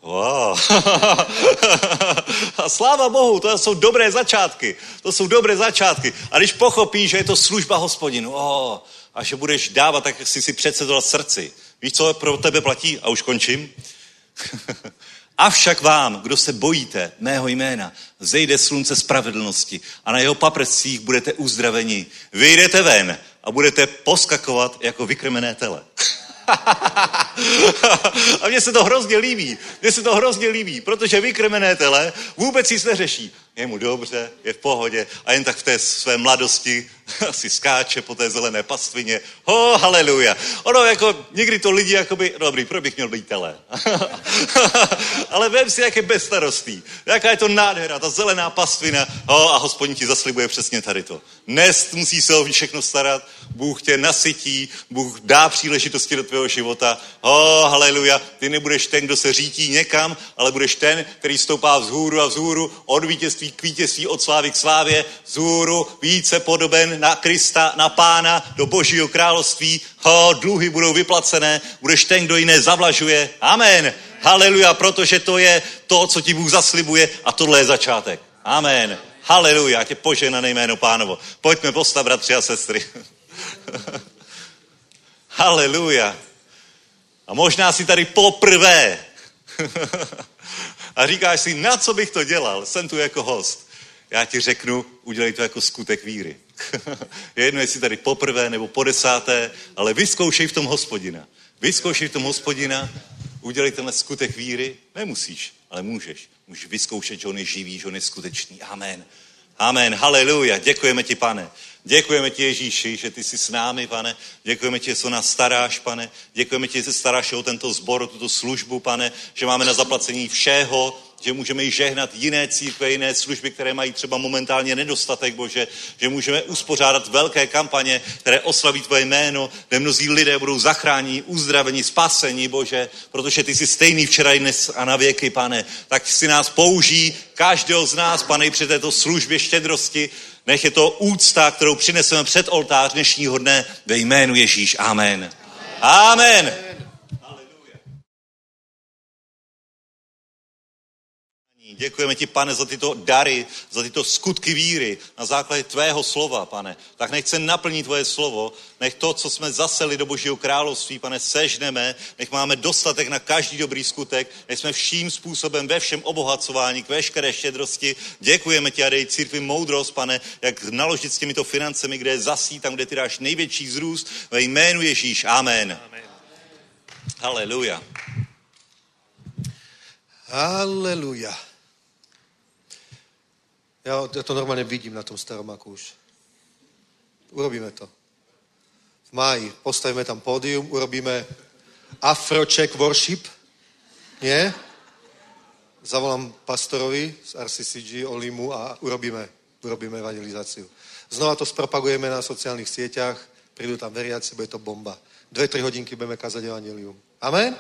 Wow. A sláva Bohu, to jsou dobré začátky. To jsou dobré začátky. A když pochopíš, že je to služba hospodinu, oh, a že budeš dávat, tak si si předsedl srdci. Víš, co pro tebe platí? A už končím. Avšak vám, kdo se bojíte mého jména, zejde slunce spravedlnosti a na jeho paprscích budete uzdraveni. Vyjdete ven a budete poskakovat jako vykrmené tele. a mně se to hrozně líbí. Mně se to hrozně líbí, protože vykrmené tele vůbec nic neřeší. Je mu dobře, je v pohodě a jen tak v té své mladosti si skáče po té zelené pastvině. Ho, haleluja. Ono jako, někdy to lidi jakoby, dobrý, proč bych měl být tele? Ale vem si, jak je bezstarostný. Jaká je to nádhera, ta zelená pastvina. Ho, a hospodin ti zaslibuje přesně tady to. Dnes musí se o všechno starat, Bůh tě nasytí, Bůh dá příležitosti do tvého života. Ho, haleluja. Ty nebudeš ten, kdo se řítí někam, ale budeš ten, který stoupá vzhůru a vzhůru od vítězství k vítězství, od slávy k slávě, vzhůru, více podoben na Krista, na Pána, do Božího království. Ho, dluhy budou vyplacené, budeš ten, kdo jiné zavlažuje. Amen. Haleluja, protože to je to, co ti Bůh zaslibuje a tohle je začátek. Amen. Haleluja, tě poženané jméno pánovo. Pojďme postav, bratři a sestry. Haleluja. A možná si tady poprvé. a říkáš si, na co bych to dělal? Jsem tu jako host. Já ti řeknu, udělej to jako skutek víry. je jedno, jestli tady poprvé nebo po desáté, ale vyzkoušej v tom hospodina. Vyzkoušej v tom hospodina, udělej tenhle skutek víry. Nemusíš, ale můžeš. Můžeš vyzkoušet, že on je živý, že on je skutečný. Amen. Amen. Haleluja. Děkujeme ti, pane. Děkujeme ti, Ježíši, že ty jsi s námi, pane. Děkujeme ti, že se nás staráš, pane. Děkujeme ti, že se staráš o tento zbor, o tuto službu, pane. Že máme na zaplacení všeho, že můžeme i žehnat jiné církve, jiné služby, které mají třeba momentálně nedostatek, Bože, že můžeme uspořádat velké kampaně, které oslaví tvoje jméno, kde mnozí lidé budou zachráněni, uzdraveni, spaseni, Bože, protože ty jsi stejný včera dnes a na věky, pane. Tak si nás použij, každého z nás, pane, i při této službě štědrosti, Nech je to úcta, kterou přineseme před oltář dnešního dne ve jménu Ježíš. Amen. Amen. Amen. Děkujeme ti, pane, za tyto dary, za tyto skutky víry na základě tvého slova, pane. Tak nech se naplní tvoje slovo, nech to, co jsme zaseli do Božího království, pane, sežneme, nech máme dostatek na každý dobrý skutek, nech jsme vším způsobem ve všem obohacování k veškeré štědrosti. Děkujeme ti a dej církvi moudrost, pane, jak naložit s těmito financemi, kde je zasí, tam, kde ty dáš největší vzrůst, ve jménu Ježíš. Amen. Amen. Haleluja. Halleluja. Ja, to normálne vidím na tom staromaku už. Urobíme to. V máji postavíme tam pódium, urobíme Afrocheck Worship. Nie? Zavolám pastorovi z RCCG Olimu a urobíme, urobíme evangelizáciu. Znova to spropagujeme na sociálnych sieťach, prídu tam veriaci, bude to bomba. Dve, tri hodinky budeme kázať evangelium. Amen?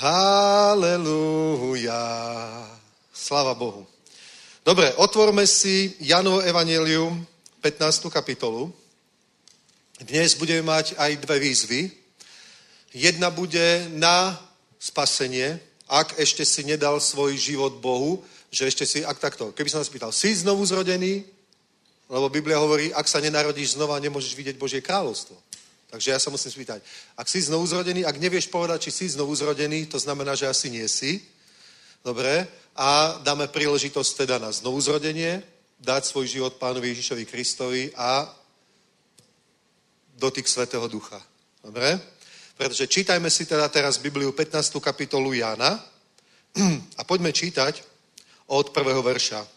Halleluja. Sláva Bohu. Dobre, otvorme si Janovo Evangelium, 15. kapitolu. Dnes budeme mať aj dve výzvy. Jedna bude na spasenie, ak ešte si nedal svoj život Bohu, že ešte si, ak takto, keby som vás pýtal, si znovu zrodený? Lebo Biblia hovorí, ak sa nenarodíš znova, nemôžeš vidieť Božie kráľovstvo. Takže ja sa musím spýtať, ak si znovu zrodený, ak nevieš povedať, či si znovu zrodený, to znamená, že asi nie si. Dobre? A dáme príležitosť teda na znovu zrodenie, dať svoj život pánovi Ježišovi Kristovi a dotyk Svetého Ducha. Dobre? Pretože čítajme si teda teraz Bibliu 15. kapitolu Jána a poďme čítať od prvého verša.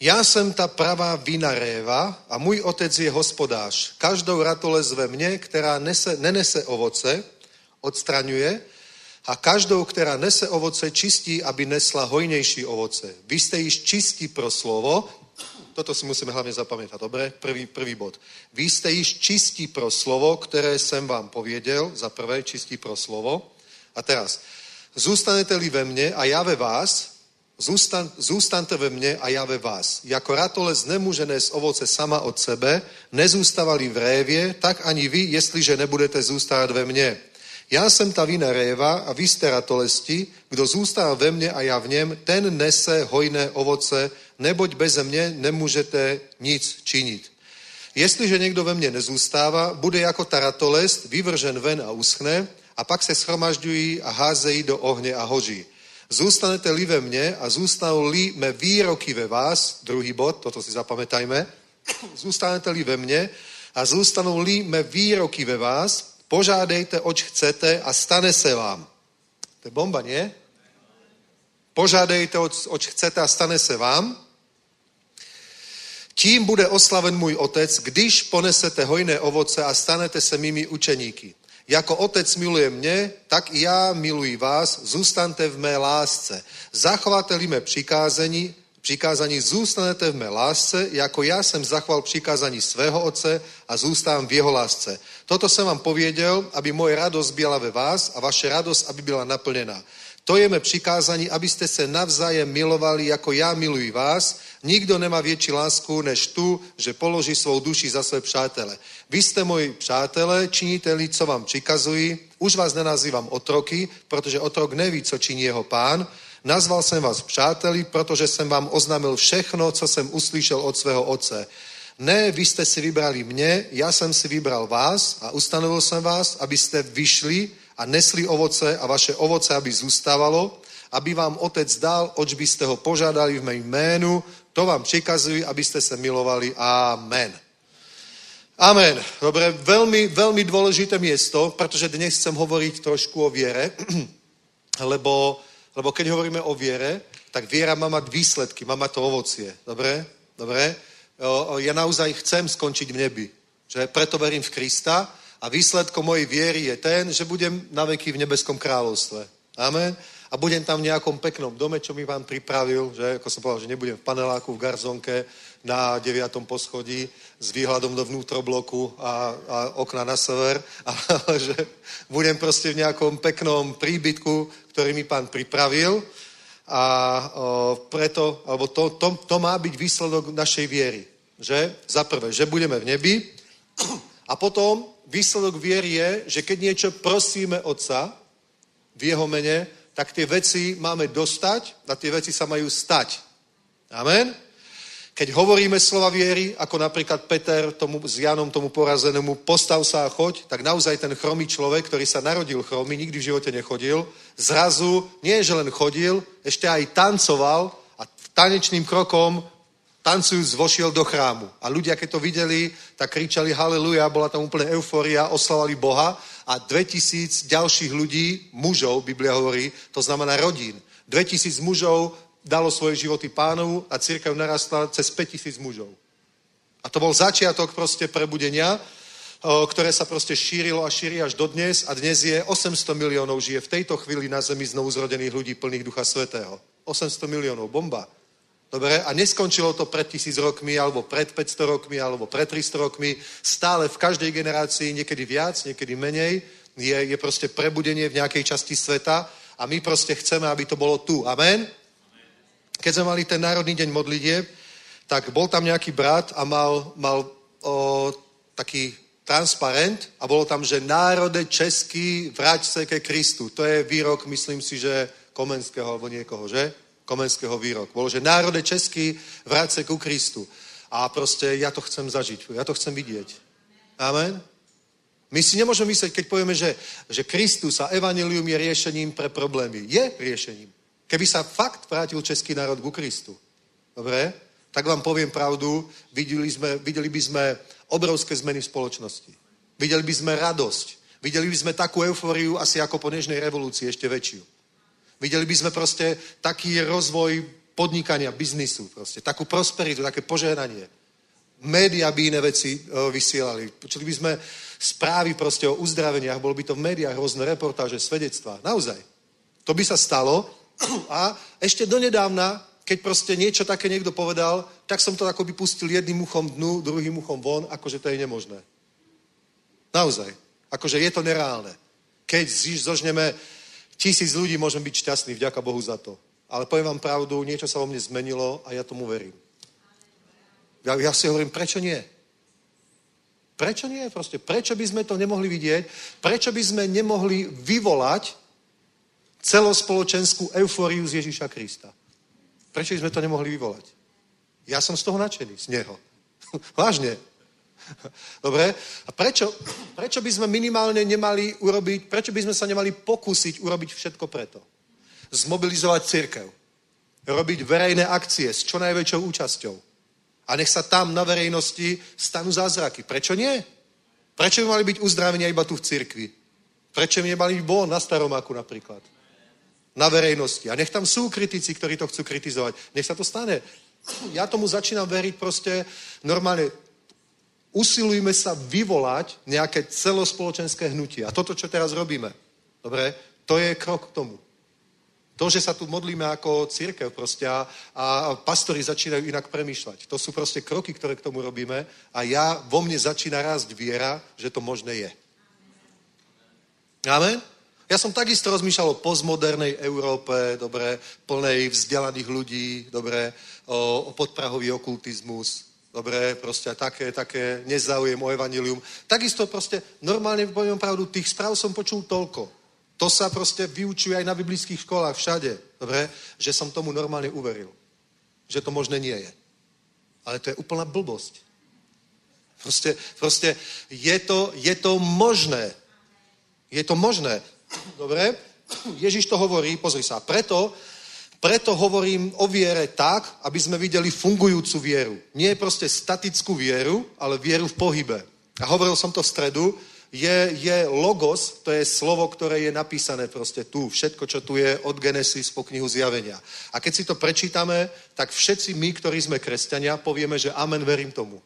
Já jsem ta pravá vina réva a můj otec je hospodář. Každou ratolest ve mně, která nese, nenese ovoce, odstraňuje a každou, která nese ovoce, čistí, aby nesla hojnější ovoce. Vy jste již čistí pro slovo, toto si musíme hlavně zapamětat, dobre? Prvý, prvý bod. Vy jste již čistí pro slovo, které jsem vám pověděl, za prvé čistí pro slovo. A teraz, zůstanete-li ve mně a já ve vás, Zůstan, zůstaňte ve mně a já ve vás. Jako ratolec nemůže nést ovoce sama od sebe, nezůstávali v révě, tak ani vy, jestliže nebudete zůstávat ve mně. Já jsem ta vina réva a vy jste ratolesti, kdo zůstává ve mně a já v něm, ten nese hojné ovoce, neboť beze mě nemůžete nic činit. Jestliže někdo ve mně nezůstává, bude jako ta ratolest vyvržen ven a uschne, a pak se schromažďují a házejí do ohně a hoří. Zůstanete-li ve mne a zůstanou-li mé výroky ve vás, druhý bod, toto si zapamätajme, zůstanete-li ve mne a zůstanou-li mé výroky ve vás, požádejte, oč chcete a stane se vám. To je bomba, nie? Požádejte, oč chcete a stane se vám. Tím bude oslaven můj otec, když ponesete hojné ovoce a stanete se mými učeníky. Jako otec miluje mě, tak i já miluji vás, zůstaňte v mé lásce. Zachováte-li mé přikázání, přikázání zůstanete v mé lásce, jako já jsem zachoval přikázání svého otce a zůstávám v jeho lásce. Toto jsem vám pověděl, aby moje radost byla ve vás a vaše radost, aby byla naplněna. To je mé přikázání, abyste se navzájem milovali, jako já miluji vás. Nikdo nemá větší lásku než tu, že položí svou duši za své přátele. Vy jste moji přátelé, činíte-li, co vám přikazují. Už vás nenazývám otroky, protože otrok neví, co činí jeho pán. Nazval jsem vás přáteli, protože jsem vám oznámil všechno, co jsem uslyšel od svého otce. Ne, vy jste si vybrali mě, já jsem si vybral vás a ustanovil jsem vás, abyste vyšli a nesli ovoce a vaše ovoce, aby zůstávalo, aby vám otec dal, oč byste ho požádali v mém jménu, to vám přikazuji, abyste se milovali. Amen. Amen. Dobre, veľmi, veľmi dôležité miesto, pretože dnes chcem hovoriť trošku o viere, lebo, lebo keď hovoríme o viere, tak viera má mať výsledky, má mať to ovocie. Dobre? Dobre? Ja naozaj chcem skončiť v nebi. Že preto verím v Krista a výsledkom mojej viery je ten, že budem na veky v nebeskom kráľovstve. Amen. A budem tam v nejakom peknom dome, čo mi vám pripravil, že ako som povedal, že nebudem v paneláku, v garzonke, na deviatom poschodí s výhľadom do vnútrobloku a, a okna na sever, ale že budem proste v nejakom peknom príbytku, ktorý mi pán pripravil a preto, alebo to, to, to má byť výsledok našej viery. Že? Za prvé, že budeme v nebi a potom výsledok viery je, že keď niečo prosíme Otca v jeho mene, tak tie veci máme dostať a tie veci sa majú stať. Amen? Keď hovoríme slova viery, ako napríklad Peter tomu, s Janom tomu porazenému, postav sa a choď, tak naozaj ten chromý človek, ktorý sa narodil chromý, nikdy v živote nechodil, zrazu nie, že len chodil, ešte aj tancoval a tanečným krokom tancujúc vošiel do chrámu. A ľudia, keď to videli, tak kričali haleluja, bola tam úplne euforia, oslavali Boha a 2000 ďalších ľudí, mužov, Biblia hovorí, to znamená rodín. 2000 mužov dalo svoje životy pánovu a církev narastla cez 5000 mužov. A to bol začiatok proste prebudenia, ktoré sa proste šírilo a šíri až dodnes a dnes je 800 miliónov žije v tejto chvíli na zemi znovu zrodených ľudí plných Ducha Svetého. 800 miliónov, bomba. Dobre, a neskončilo to pred tisíc rokmi, alebo pred 500 rokmi, alebo pred 300 rokmi. Stále v každej generácii, niekedy viac, niekedy menej, je, je proste prebudenie v nejakej časti sveta a my proste chceme, aby to bolo tu. Amen? Keď sme mali ten Národný deň modlitieb, tak bol tam nejaký brat a mal, mal o, taký transparent a bolo tam, že národe český, vrať se ke Kristu. To je výrok, myslím si, že Komenského alebo niekoho, že? Komenského výrok. Bolo, že národe český, vrať se ku Kristu. A proste ja to chcem zažiť, ja to chcem vidieť. Amen? My si nemôžeme myslieť, keď povieme, že, že Kristus a Evangelium je riešením pre problémy. Je riešením. Keby sa fakt vrátil český národ ku Kristu, dobre, tak vám poviem pravdu, videli, sme, videli by sme obrovské zmeny v spoločnosti. Videli by sme radosť. Videli by sme takú eufóriu asi ako po nežnej revolúcii, ešte väčšiu. Videli by sme proste taký rozvoj podnikania, biznisu, proste, takú prosperitu, také požehnanie. Média by iné veci o, vysielali. Počuli by sme správy proste o uzdraveniach, bolo by to v médiách rôzne reportáže, svedectvá. Naozaj. To by sa stalo a ešte donedávna, keď proste niečo také niekto povedal, tak som to ako by pustil jedným uchom dnu, druhým uchom von, akože to je nemožné. Naozaj. Akože je to nereálne. Keď zožneme tisíc ľudí, môžem byť šťastný, vďaka Bohu za to. Ale poviem vám pravdu, niečo sa vo mne zmenilo a ja tomu verím. Ja, ja si hovorím, prečo nie? Prečo nie? Proste, prečo by sme to nemohli vidieť? Prečo by sme nemohli vyvolať celospoločenskú eufóriu z Ježíša Krista? Prečo by sme to nemohli vyvolať? Ja som z toho nadšený, z neho. Vážne. Dobre? A prečo, prečo by sme minimálne nemali urobiť, prečo by sme sa nemali pokúsiť urobiť všetko preto? Zmobilizovať církev. Robiť verejné akcie s čo najväčšou účasťou. A nech sa tam na verejnosti stanú zázraky. Prečo nie? Prečo by mali byť uzdravenia iba tu v cirkvi? Prečo by nemali byť bon na Staromáku napríklad? Na verejnosti. A nech tam sú kritici, ktorí to chcú kritizovať. Nech sa to stane. Ja tomu začínam veriť proste normálne. Usilujme sa vyvolať nejaké celospoločenské hnutie. A toto, čo teraz robíme, dobre, to je krok k tomu. To, že sa tu modlíme ako církev proste a, a pastori začínajú inak premýšľať. To sú proste kroky, ktoré k tomu robíme a ja, vo mne začína rásť viera, že to možné je. Amen? Ja som takisto rozmýšľal o postmodernej Európe, dobre, plnej vzdelaných ľudí, dobre, o, o podprahový okultizmus, dobre, proste také, také nezáujem o evanilium. Takisto proste, normálne poviem pravdu, tých správ som počul toľko. To sa proste vyučuje aj na biblických školách, všade, dobre, že som tomu normálne uveril. Že to možné nie je. Ale to je úplná blbosť. Proste, proste je, to, je to možné. Je to možné. Dobre? Ježiš to hovorí, pozri sa. Preto, preto hovorím o viere tak, aby sme videli fungujúcu vieru. Nie proste statickú vieru, ale vieru v pohybe. A hovoril som to v stredu, je, je logos, to je slovo, ktoré je napísané proste tu. Všetko, čo tu je od Genesis po knihu Zjavenia. A keď si to prečítame, tak všetci my, ktorí sme kresťania, povieme, že amen, verím tomu.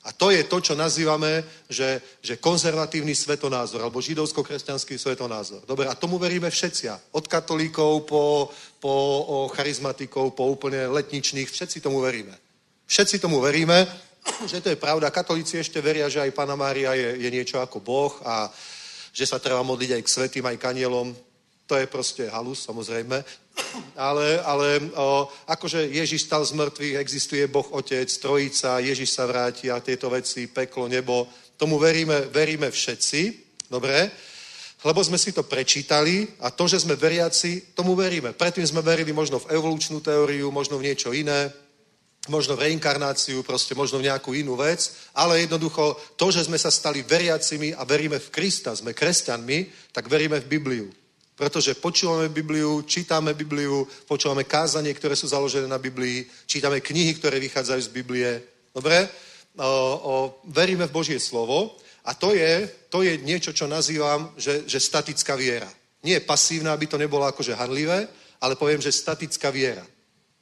A to je to, čo nazývame, že, že konzervatívny svetonázor, alebo židovsko-kresťanský svetonázor. Dobre, a tomu veríme všetci. Od katolíkov po, po o charizmatikov, po úplne letničných, všetci tomu veríme. Všetci tomu veríme, že to je pravda. Katolíci ešte veria, že aj Pana Mária je, je niečo ako Boh a že sa treba modliť aj k svetým, aj k anielom. To je proste halus, samozrejme. Ale, ale o, akože Ježiš stal z mŕtvych, existuje Boh Otec, Trojica, Ježiš sa vráti a tieto veci, peklo, nebo, tomu veríme, veríme všetci. Dobre? lebo sme si to prečítali a to, že sme veriaci, tomu veríme. Predtým sme verili možno v evolučnú teóriu, možno v niečo iné, možno v reinkarnáciu, proste možno v nejakú inú vec, ale jednoducho to, že sme sa stali veriacimi a veríme v Krista, sme kresťanmi, tak veríme v Bibliu. Pretože počúvame Bibliu, čítame Bibliu, počúvame kázanie, ktoré sú založené na Biblii, čítame knihy, ktoré vychádzajú z Biblie. Dobre? O, o, veríme v Božie slovo a to je, to je niečo, čo nazývam, že, že statická viera. Nie pasívna, aby to nebolo akože hanlivé, ale poviem, že statická viera.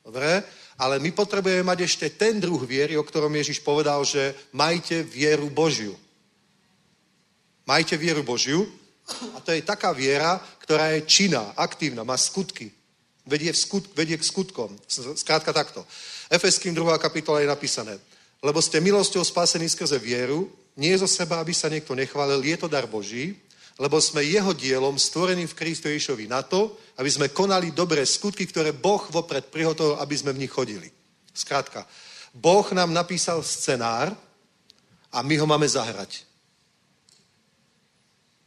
Dobre? Ale my potrebujeme mať ešte ten druh viery, o ktorom Ježiš povedal, že majte vieru Božiu. Majte vieru Božiu a to je taká viera, ktorá je činná, aktívna, má skutky. Vedie, v skut, vedie k skutkom. Skrátka takto. Efeským 2. kapitola je napísané. Lebo ste milosťou spasení skrze vieru, nie zo seba, aby sa niekto nechválil, je to dar Boží, lebo sme jeho dielom stvorení v Kristu Ježišovi na to, aby sme konali dobré skutky, ktoré Boh vopred prihotovil, aby sme v nich chodili. Skrátka, Boh nám napísal scenár a my ho máme zahrať.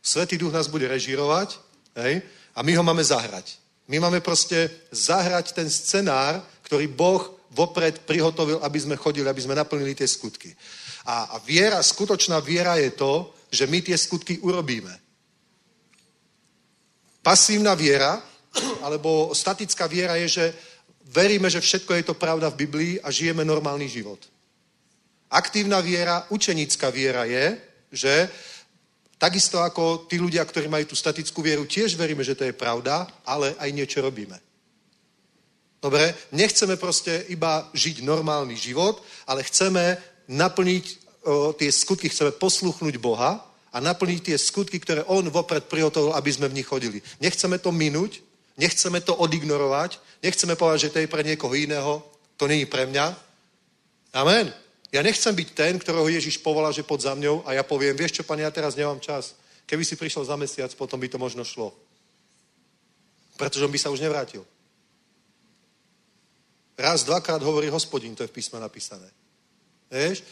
Svetý duch nás bude režírovať hej, a my ho máme zahrať. My máme proste zahrať ten scenár, ktorý Boh vopred prihotovil, aby sme chodili, aby sme naplnili tie skutky. A, a viera, skutočná viera je to, že my tie skutky urobíme. Pasívna viera, alebo statická viera je, že veríme, že všetko je to pravda v Biblii a žijeme normálny život. Aktívna viera, učenická viera je, že takisto ako tí ľudia, ktorí majú tú statickú vieru, tiež veríme, že to je pravda, ale aj niečo robíme. Dobre? Nechceme proste iba žiť normálny život, ale chceme naplniť o, tie skutky, chceme posluchnúť Boha a naplniť tie skutky, ktoré On vopred prihotovil, aby sme v nich chodili. Nechceme to minúť, nechceme to odignorovať, nechceme povedať, že to je pre niekoho iného, to není pre mňa. Amen. Ja nechcem byť ten, ktorého Ježiš povolá, že pod za mňou a ja poviem, vieš čo, pane, ja teraz nemám čas. Keby si prišiel za mesiac, potom by to možno šlo. Pretože on by sa už nevrátil. Raz, dvakrát hovorí hospodin, to je v písme napísané. Vieš?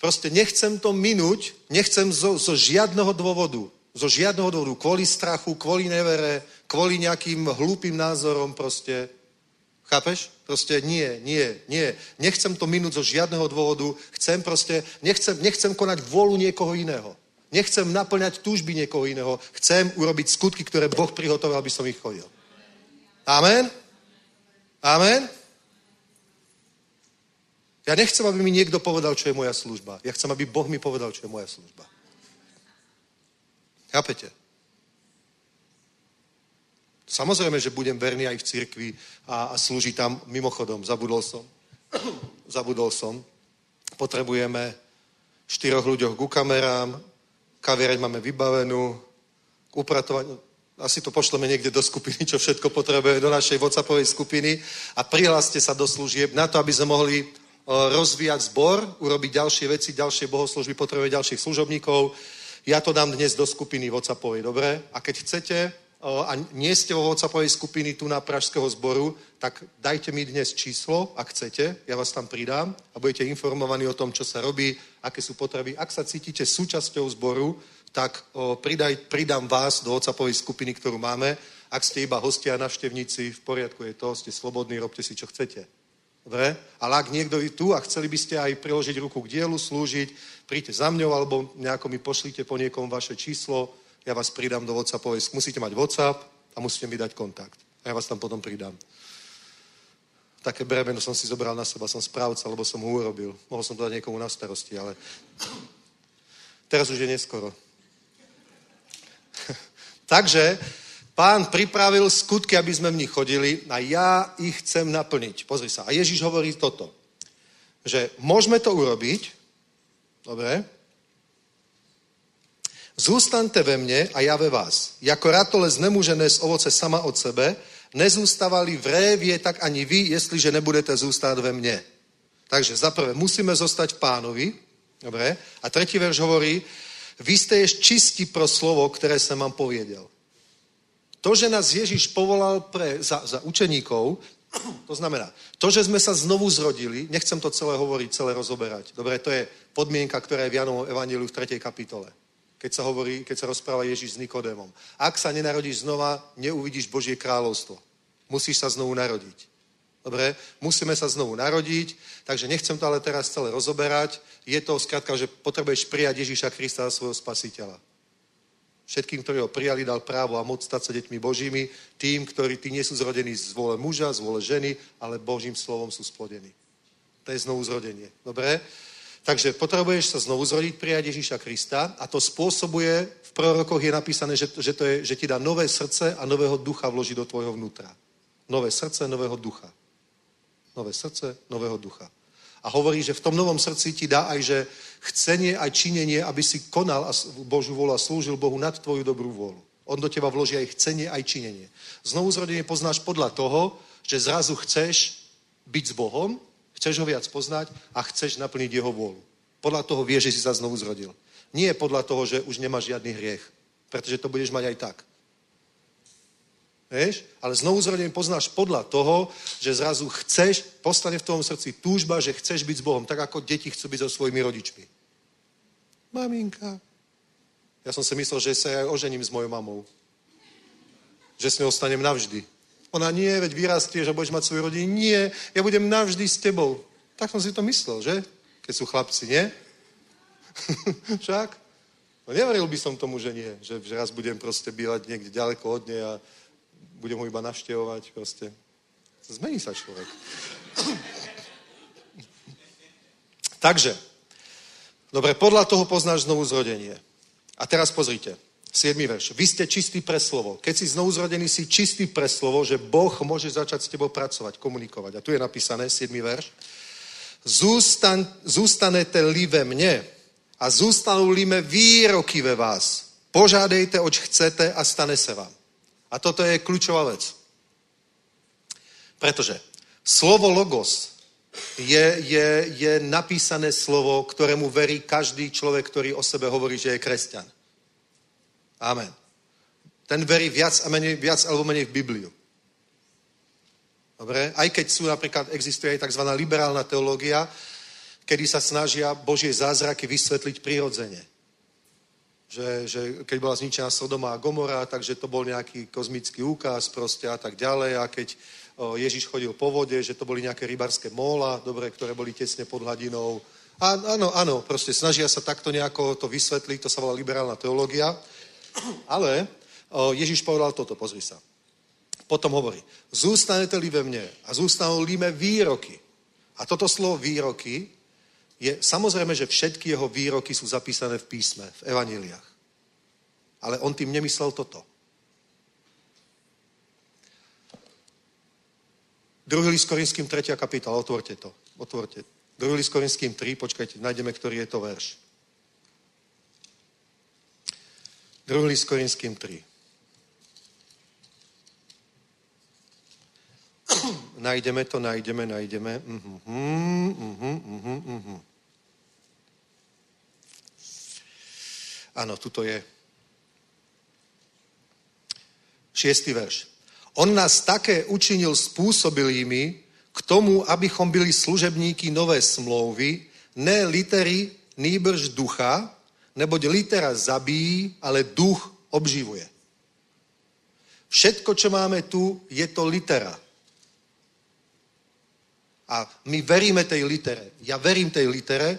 Proste nechcem to minúť, nechcem zo, zo žiadneho dôvodu, zo žiadneho dôvodu, kvôli strachu, kvôli nevere, kvôli nejakým hlúpým názorom proste. Chápeš? Proste nie, nie, nie. Nechcem to minúť zo žiadneho dôvodu, chcem proste, nechcem, nechcem konať vôľu niekoho iného. Nechcem naplňať túžby niekoho iného. Chcem urobiť skutky, ktoré Boh prihotovil, aby som ich chodil. Amen? Amen? Ja nechcem, aby mi niekto povedal, čo je moja služba. Ja chcem, aby Boh mi povedal, čo je moja služba. Chápete? Samozrejme, že budem verný aj v cirkvi a, a slúži tam mimochodom. Zabudol som. Zabudol som. Potrebujeme štyroch ľuďoch ku kamerám, kaviareň máme vybavenú, k upratovaniu. Asi to pošleme niekde do skupiny, čo všetko potrebuje, do našej WhatsAppovej skupiny a prihláste sa do služieb na to, aby sme mohli rozvíjať zbor, urobiť ďalšie veci, ďalšie bohoslužby, potrebuje ďalších služobníkov. Ja to dám dnes do skupiny WhatsAppovej, dobre? A keď chcete a nie ste vo WhatsAppovej skupiny tu na Pražského zboru, tak dajte mi dnes číslo, ak chcete, ja vás tam pridám a budete informovaní o tom, čo sa robí, aké sú potreby. Ak sa cítite súčasťou zboru, tak pridaj, pridám vás do WhatsAppovej skupiny, ktorú máme. Ak ste iba hostia a navštevníci, v poriadku je to, ste slobodní, robte si, čo chcete. Dobre? Ale ak niekto je tu a chceli by ste aj priložiť ruku k dielu, slúžiť, príďte za mňou alebo nejako mi pošlite po niekom vaše číslo, ja vás pridám do WhatsAppovej. Musíte mať WhatsApp a musíte mi dať kontakt. A ja vás tam potom pridám. Také bremeno som si zobral na seba, som správca, lebo som ho urobil. Mohol som to dať niekomu na starosti, ale teraz už je neskoro. Takže Pán pripravil skutky, aby sme v nich chodili a ja ich chcem naplniť. Pozri sa. A Ježiš hovorí toto, že môžeme to urobiť, dobre, zústaňte ve mne a ja ve vás. Jako ratolec nemůže z ovoce sama od sebe, nezústavali v révie, tak ani vy, jestliže nebudete zůstat ve mne. Takže zaprvé musíme zostať v pánovi, dobre, a tretí verš hovorí, vy ste ještě čistí pro slovo, které jsem vám poviedel. To, že nás Ježiš povolal pre, za, za učeníkov, to znamená, to, že sme sa znovu zrodili, nechcem to celé hovoriť, celé rozoberať. Dobre, to je podmienka, ktorá je v Janovom Evangeliu v 3. kapitole. Keď sa, hovorí, keď sa rozpráva Ježiš s Nikodémom. Ak sa nenarodíš znova, neuvidíš Božie kráľovstvo. Musíš sa znovu narodiť. Dobre, musíme sa znovu narodiť, takže nechcem to ale teraz celé rozoberať. Je to skrátka, že potrebuješ prijať Ježíša Krista za svojho spasiteľa. Všetkým, ktorí ho prijali, dal právo a moc stať sa deťmi Božími, tým, ktorí tí nie sú zrodení z vole muža, z vole ženy, ale Božím slovom sú splodení. To je znovu zrodenie. Dobre? Takže potrebuješ sa znovu zrodiť, prijať Ježíša Krista a to spôsobuje, v prorokoch je napísané, že, že, to je, že ti dá nové srdce a nového ducha vloží do tvojho vnútra. Nové srdce, nového ducha. Nové srdce, nového ducha. A hovorí, že v tom novom srdci ti dá aj, že chcenie, aj činenie, aby si konal a Božú volu a slúžil Bohu nad tvoju dobrú vôľu. On do teba vloží aj chcenie, aj činenie. Znovu zrodenie poznáš podľa toho, že zrazu chceš byť s Bohom, chceš ho viac poznať a chceš naplniť jeho vôľu. Podľa toho vieš, že si sa znovu zrodil. Nie podľa toho, že už nemáš žiadny hriech, pretože to budeš mať aj tak. Vieš? Ale znovu zrodenie poznáš podľa toho, že zrazu chceš, postane v tvojom srdci túžba, že chceš byť s Bohom, tak ako deti chcú byť so svojimi rodičmi. Maminka. Ja som si myslel, že sa aj ožením s mojou mamou. Že s ňou ostanem navždy. Ona nie, veď vyrastieš a budeš mať svoju rodinu. Nie, ja budem navždy s tebou. Tak som si to myslel, že? Keď sú chlapci, nie? Však? No neveril by som tomu, že nie. Že, že raz budem proste bývať niekde ďaleko od nej a budem ho iba navštevovať, proste. Zmení sa človek. Takže, dobre, podľa toho poznáš znovu zrodenie. A teraz pozrite, 7. verš. Vy ste čistí pre slovo. Keď si znovu zrodený, si čistý pre slovo, že Boh môže začať s tebou pracovať, komunikovať. A tu je napísané, 7. verš. Zústan, zústanete-li ve mne a zústanú-li me výroky ve vás, požádejte, oč chcete a stane se vám. A toto je kľúčová vec. Pretože slovo logos je, je, je napísané slovo, ktorému verí každý človek, ktorý o sebe hovorí, že je kresťan. Amen. Ten verí viac, a menej, viac alebo menej v Bibliu. Dobre? Aj keď sú napríklad, existuje aj tzv. liberálna teológia, kedy sa snažia Božie zázraky vysvetliť prirodzene že, že keď bola zničená Sodoma a Gomora, takže to bol nejaký kozmický úkaz proste a tak ďalej a keď Ježiš chodil po vode, že to boli nejaké rybarské móla, dobre, ktoré boli tesne pod hladinou. A, áno, áno, proste snažia sa takto nejako to vysvetliť, to sa volá liberálna teológia. Ale o, Ježiš povedal toto, pozri sa. Potom hovorí, zústanete-li ve mne a zústanú-li me výroky. A toto slovo výroky je samozrejme, že všetky jeho výroky sú zapísané v písme, v evaníliách. Ale on tým nemyslel toto. Druhý list Korinským 3. kapitál, otvorte to. Otvorte. Druhý list Korinským 3, počkajte, nájdeme, ktorý je to verš. Druhý list Korinským 3. nájdeme to, nájdeme, nájdeme. Uh-huh, uh-huh, je. Šiestý verš. On nás také učinil spôsobilými k tomu, abychom byli služebníky nové smlouvy, ne litery, nýbrž ducha, neboť litera zabíjí, ale duch obživuje. Všetko, čo máme tu, je to litera. A my veríme tej litere. Ja verím tej litere,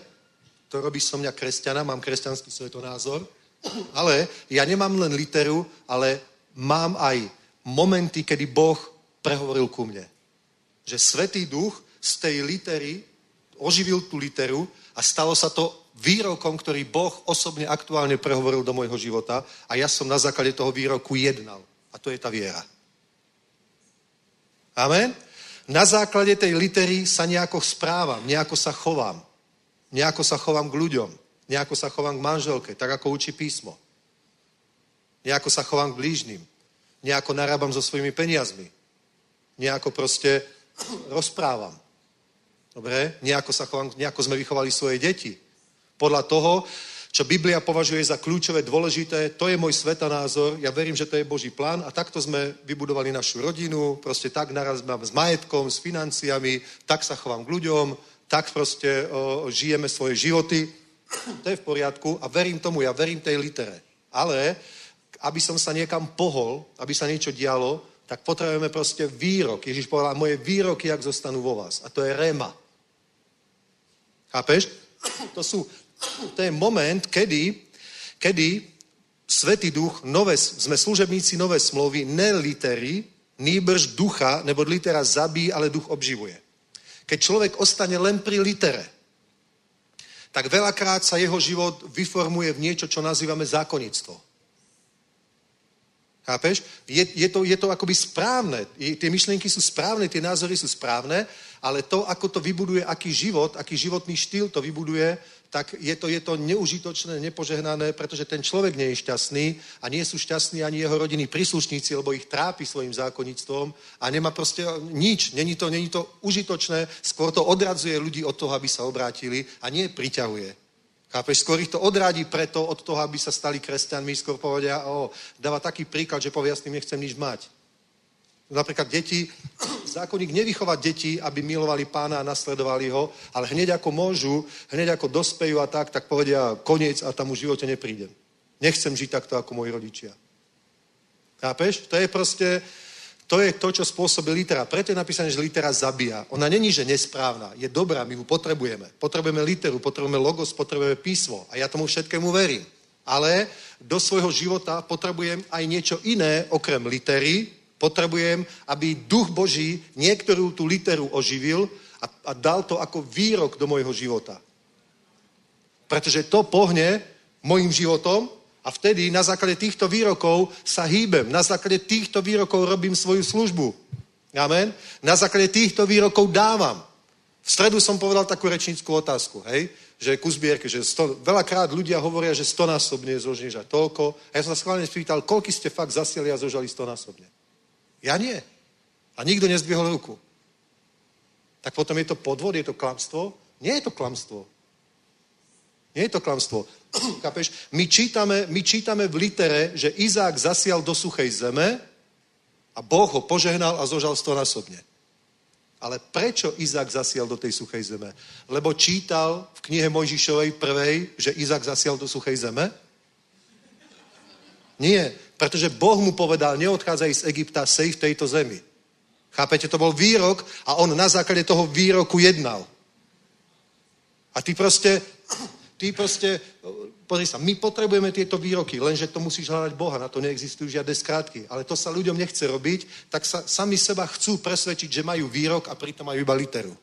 to robí som mňa kresťana, mám kresťanský svetonázor, ale ja nemám len literu, ale mám aj momenty, kedy Boh prehovoril ku mne. Že Svetý duch z tej litery oživil tú literu a stalo sa to výrokom, ktorý Boh osobne aktuálne prehovoril do môjho života a ja som na základe toho výroku jednal. A to je tá viera. Amen? Na základe tej litery sa nejako správam, nejako sa chovám. Nejako sa chovám k ľuďom. Nejako sa chovám k manželke, tak ako učí písmo. Nejako sa chovám k blížnym. Nejako narábam so svojimi peniazmi. Nejako proste rozprávam. Dobre? Nejako, sa chovám, nejako sme vychovali svoje deti. Podľa toho, čo Biblia považuje za kľúčové, dôležité, to je môj svetanázor, ja verím, že to je Boží plán a takto sme vybudovali našu rodinu, proste tak naraz mám s majetkom, s financiami, tak sa chovám k ľuďom, tak proste o, žijeme svoje životy. To je v poriadku a verím tomu, ja verím tej litere. Ale aby som sa niekam pohol, aby sa niečo dialo, tak potrebujeme proste výrok. Ježiš povedal, moje výroky, jak zostanú vo vás. A to je rema. Chápeš? To, sú, to je moment, kedy, kedy Svetý duch, nové, sme služebníci nové smlouvy, ne litery, nýbrž ducha, nebo litera zabíjí, ale duch obživuje. Keď človek ostane len pri litere, tak veľakrát sa jeho život vyformuje v niečo, čo nazývame zákonnictvo. Chápeš? Je, je, to, je to akoby správne. Je, tie myšlienky sú správne, tie názory sú správne, ale to, ako to vybuduje, aký život, aký životný štýl to vybuduje, tak je to, je to neužitočné, nepožehnané, pretože ten človek nie je šťastný a nie sú šťastní ani jeho rodinní príslušníci, lebo ich trápi svojim zákonnictvom a nemá proste nič. Není to, není to užitočné, skôr to odradzuje ľudí od toho, aby sa obrátili a nie priťahuje. Chápeš? Skôr ich to odradí preto od toho, aby sa stali kresťanmi, skôr povedia, o, dáva taký príklad, že povie, ja s tým nechcem nič mať. Napríklad deti, zákonník nevychovať deti, aby milovali pána a nasledovali ho, ale hneď ako môžu, hneď ako dospejú a tak, tak povedia koniec a tam už v živote neprídem. Nechcem žiť takto ako moji rodičia. Chápeš? To je proste, to je to, čo spôsobí litera. Preto je napísané, že litera zabíja. Ona není, že nesprávna. Je dobrá, my ju potrebujeme. Potrebujeme literu, potrebujeme logos, potrebujeme písmo. A ja tomu všetkému verím. Ale do svojho života potrebujem aj niečo iné, okrem litery, Potrebujem, aby duch Boží niektorú tú literu oživil a, a dal to ako výrok do môjho života. Pretože to pohne môjim životom a vtedy na základe týchto výrokov sa hýbem. Na základe týchto výrokov robím svoju službu. Amen. Na základe týchto výrokov dávam. V stredu som povedal takú rečníckú otázku, hej, že ku zbierke, že sto, veľakrát ľudia hovoria, že stonásobne zožneš a toľko. A ja som sa schválne spýtal, koľko ste fakt zasieli a zožali stonásobne. Ja nie. A nikto nezdvihol ruku. Tak potom je to podvod, je to klamstvo? Nie je to klamstvo. Nie je to klamstvo. Kapeš? My čítame, my čítame v litere, že Izák zasial do suchej zeme a Boh ho požehnal a zožal stonásobne. Ale prečo Izák zasial do tej suchej zeme? Lebo čítal v knihe Mojžišovej prvej, že Izák zasial do suchej zeme? Nie. Pretože Boh mu povedal, neodchádzaj z Egypta, sej v tejto zemi. Chápete, to bol výrok a on na základe toho výroku jednal. A ty proste, ty proste, pozri sa, my potrebujeme tieto výroky, lenže to musíš hľadať Boha, na to neexistujú žiadne skrátky. Ale to sa ľuďom nechce robiť, tak sa sami seba chcú presvedčiť, že majú výrok a pritom majú iba literu.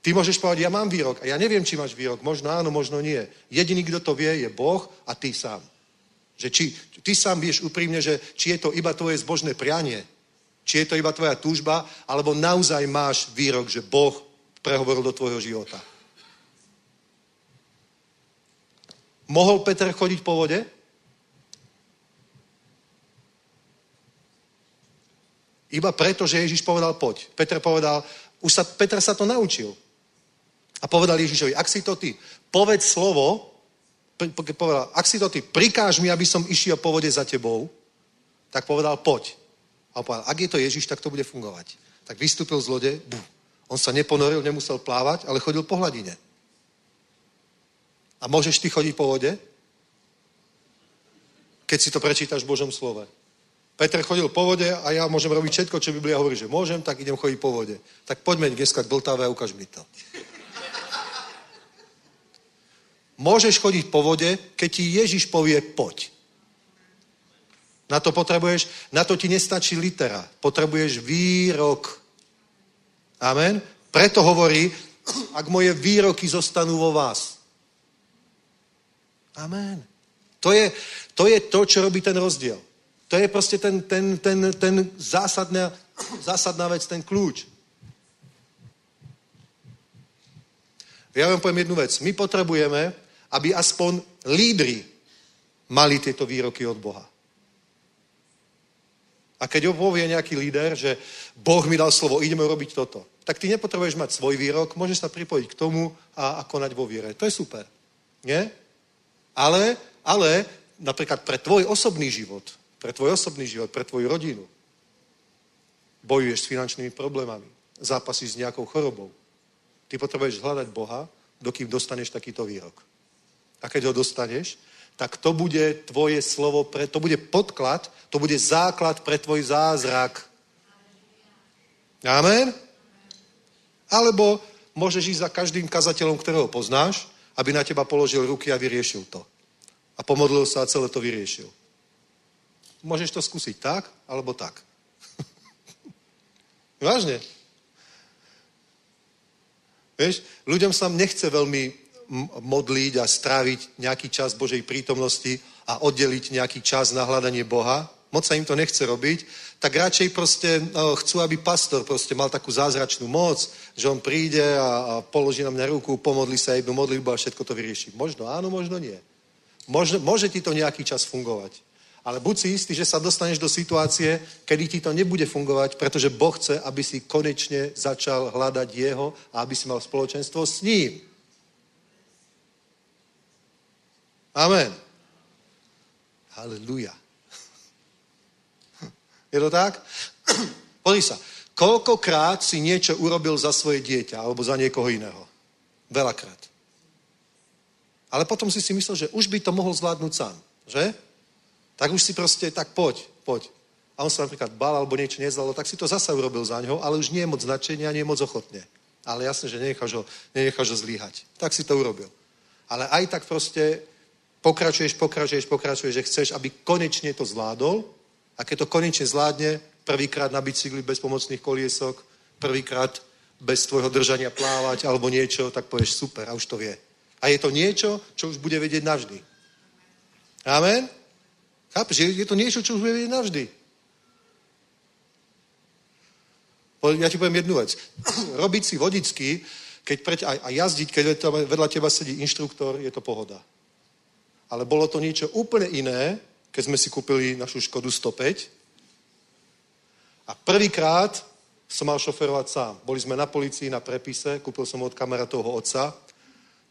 Ty môžeš povedať, ja mám výrok a ja neviem, či máš výrok. Možno áno, možno nie. Jediný, kto to vie, je Boh a ty sám. Že či, ty sám vieš úprimne, že či je to iba tvoje zbožné prianie, či je to iba tvoja túžba, alebo naozaj máš výrok, že Boh prehovoril do tvojho života. Mohol Peter chodiť po vode? Iba preto, že Ježiš povedal poď. Peter povedal, už sa, Peter sa to naučil. A povedal Ježišovi, ak si to ty, povedz slovo povedal, ak si to ty, prikáž mi, aby som išiel po vode za tebou, tak povedal, poď. A povedal, ak je to Ježiš, tak to bude fungovať. Tak vystúpil z lode, bú. On sa neponoril, nemusel plávať, ale chodil po hladine. A môžeš ty chodiť po vode? Keď si to prečítaš v Božom slove. Peter chodil po vode a ja môžem robiť všetko, čo Biblia hovorí, že môžem, tak idem chodiť po vode. Tak poďme dneska k Vltave a ukáž mi to. Môžeš chodiť po vode, keď ti Ježiš povie poď. Na to potrebuješ, na to ti nestačí litera. Potrebuješ výrok. Amen. Preto hovorí, ak moje výroky zostanú vo vás. Amen. To je, to je to, čo robí ten rozdiel. To je proste ten, ten, ten, ten zásadná, zásadná vec, ten kľúč. Ja vám poviem jednu vec. My potrebujeme aby aspoň lídry mali tieto výroky od Boha. A keď povie nejaký líder, že Boh mi dal slovo, ideme robiť toto, tak ty nepotrebuješ mať svoj výrok, môžeš sa pripojiť k tomu a, a konať vo viere. To je super. Nie? Ale, ale napríklad pre tvoj osobný život, pre tvoj osobný život, pre tvoju rodinu, bojuješ s finančnými problémami, zápasíš s nejakou chorobou. Ty potrebuješ hľadať Boha dokým dostaneš takýto výrok. A keď ho dostaneš, tak to bude tvoje slovo, pre, to bude podklad, to bude základ pre tvoj zázrak. Amen? Alebo môžeš ísť za každým kazateľom, ktorého poznáš, aby na teba položil ruky a vyriešil to. A pomodlil sa a celé to vyriešil. Môžeš to skúsiť tak, alebo tak. Vážne. Vieš, ľuďom sa nechce veľmi modliť a stráviť nejaký čas Božej prítomnosti a oddeliť nejaký čas na hľadanie Boha. Moc sa im to nechce robiť, tak radšej proste no, chcú, aby pastor proste mal takú zázračnú moc, že on príde a, položí na mňa ruku, pomodlí sa jednu modlitbu a všetko to vyrieši. Možno áno, možno nie. Možno, môže ti to nejaký čas fungovať. Ale buď si istý, že sa dostaneš do situácie, kedy ti to nebude fungovať, pretože Boh chce, aby si konečne začal hľadať Jeho a aby si mal spoločenstvo s ním. Amen. Halleluja. Je to tak? Pozri sa. Koľkokrát si niečo urobil za svoje dieťa alebo za niekoho iného? Veľakrát. Ale potom si si myslel, že už by to mohol zvládnuť sám. Že? Tak už si proste, tak poď, poď. A on sa napríklad bal alebo niečo nezvládol, tak si to zasa urobil za ňo, ale už nie je moc značenia, nie je moc ochotne. Ale jasne, že nenecháš ho, nenecháš ho zlíhať. Tak si to urobil. Ale aj tak proste pokračuješ, pokračuješ, pokračuješ, že chceš, aby konečne to zvládol a keď to konečne zvládne, prvýkrát na bicykli bez pomocných koliesok, prvýkrát bez tvojho držania plávať alebo niečo, tak povieš super a už to vie. A je to niečo, čo už bude vedieť navždy. Amen? Chápeš? Je to niečo, čo už bude vedieť navždy. Ja ti poviem jednu vec. Robiť si vodický keď preť, a, a jazdiť, keď vedľa teba sedí inštruktor, je to pohoda. Ale bolo to niečo úplne iné, keď sme si kúpili našu Škodu 105. A prvýkrát som mal šoferovať sám. Boli sme na policii na prepise, kúpil som od kamarátovho otca,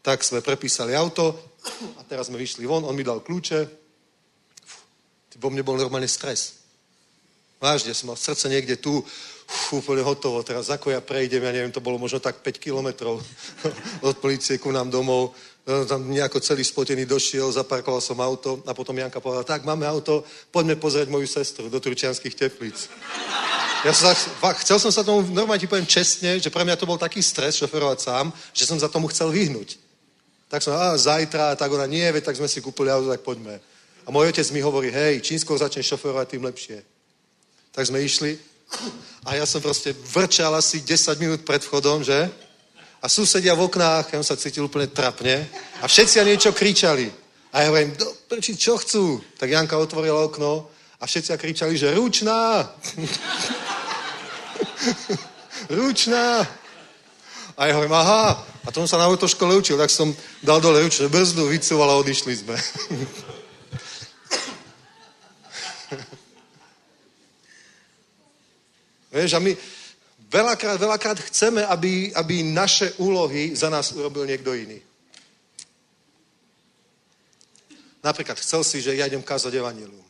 tak sme prepísali auto a teraz sme vyšli von, on mi dal kľúče. Vo mne bol normálne stres. Vážne, som mal srdce niekde tu, uf, úplne hotovo. Teraz ako ja prejdem, ja neviem, to bolo možno tak 5 kilometrov od policie ku nám domov. No, tam nejako celý spotený došiel, zaparkoval som auto a potom Janka povedala, tak máme auto, poďme pozrieť moju sestru do Turčianských teplíc. Ja som sa, chcel som sa tomu, normálne ti poviem čestne, že pre mňa to bol taký stres šoferovať sám, že som za tomu chcel vyhnúť. Tak som, a zajtra, tak ona nie, veď tak sme si kúpili auto, tak poďme. A môj otec mi hovorí, hej, čím skôr začneš šoferovať, tým lepšie. Tak sme išli a ja som proste vrčal asi 10 minút pred vchodom, že? A susedia v oknách, ja som sa cítil úplne trapne. A všetci niečo kričali. A ja hovorím, prči, čo chcú? Tak Janka otvorila okno a všetci kričali, že ručná! ručná! A ja hovorím, aha. A tom sa na autoškole učil, tak som dal dole ručnú brzdu, vycúval a odišli sme. Vieš, a my veľakrát, veľakrát chceme, aby, aby naše úlohy za nás urobil niekto iný. Napríklad chcel si, že ja idem kázať evanílium.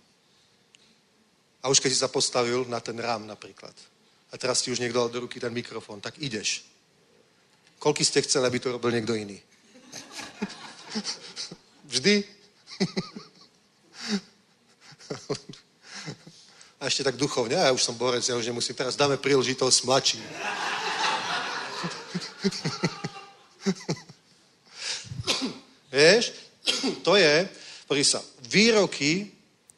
A už keď si sa postavil na ten rám napríklad. A teraz ti už niekto dal do ruky ten mikrofón, tak ideš. Koľko ste chceli, aby to robil niekto iný? Vždy? A ešte tak duchovne, ja už som borec, ja už nemusím, teraz dáme príležitosť mladším. Vieš, to je, pozri sa, výroky,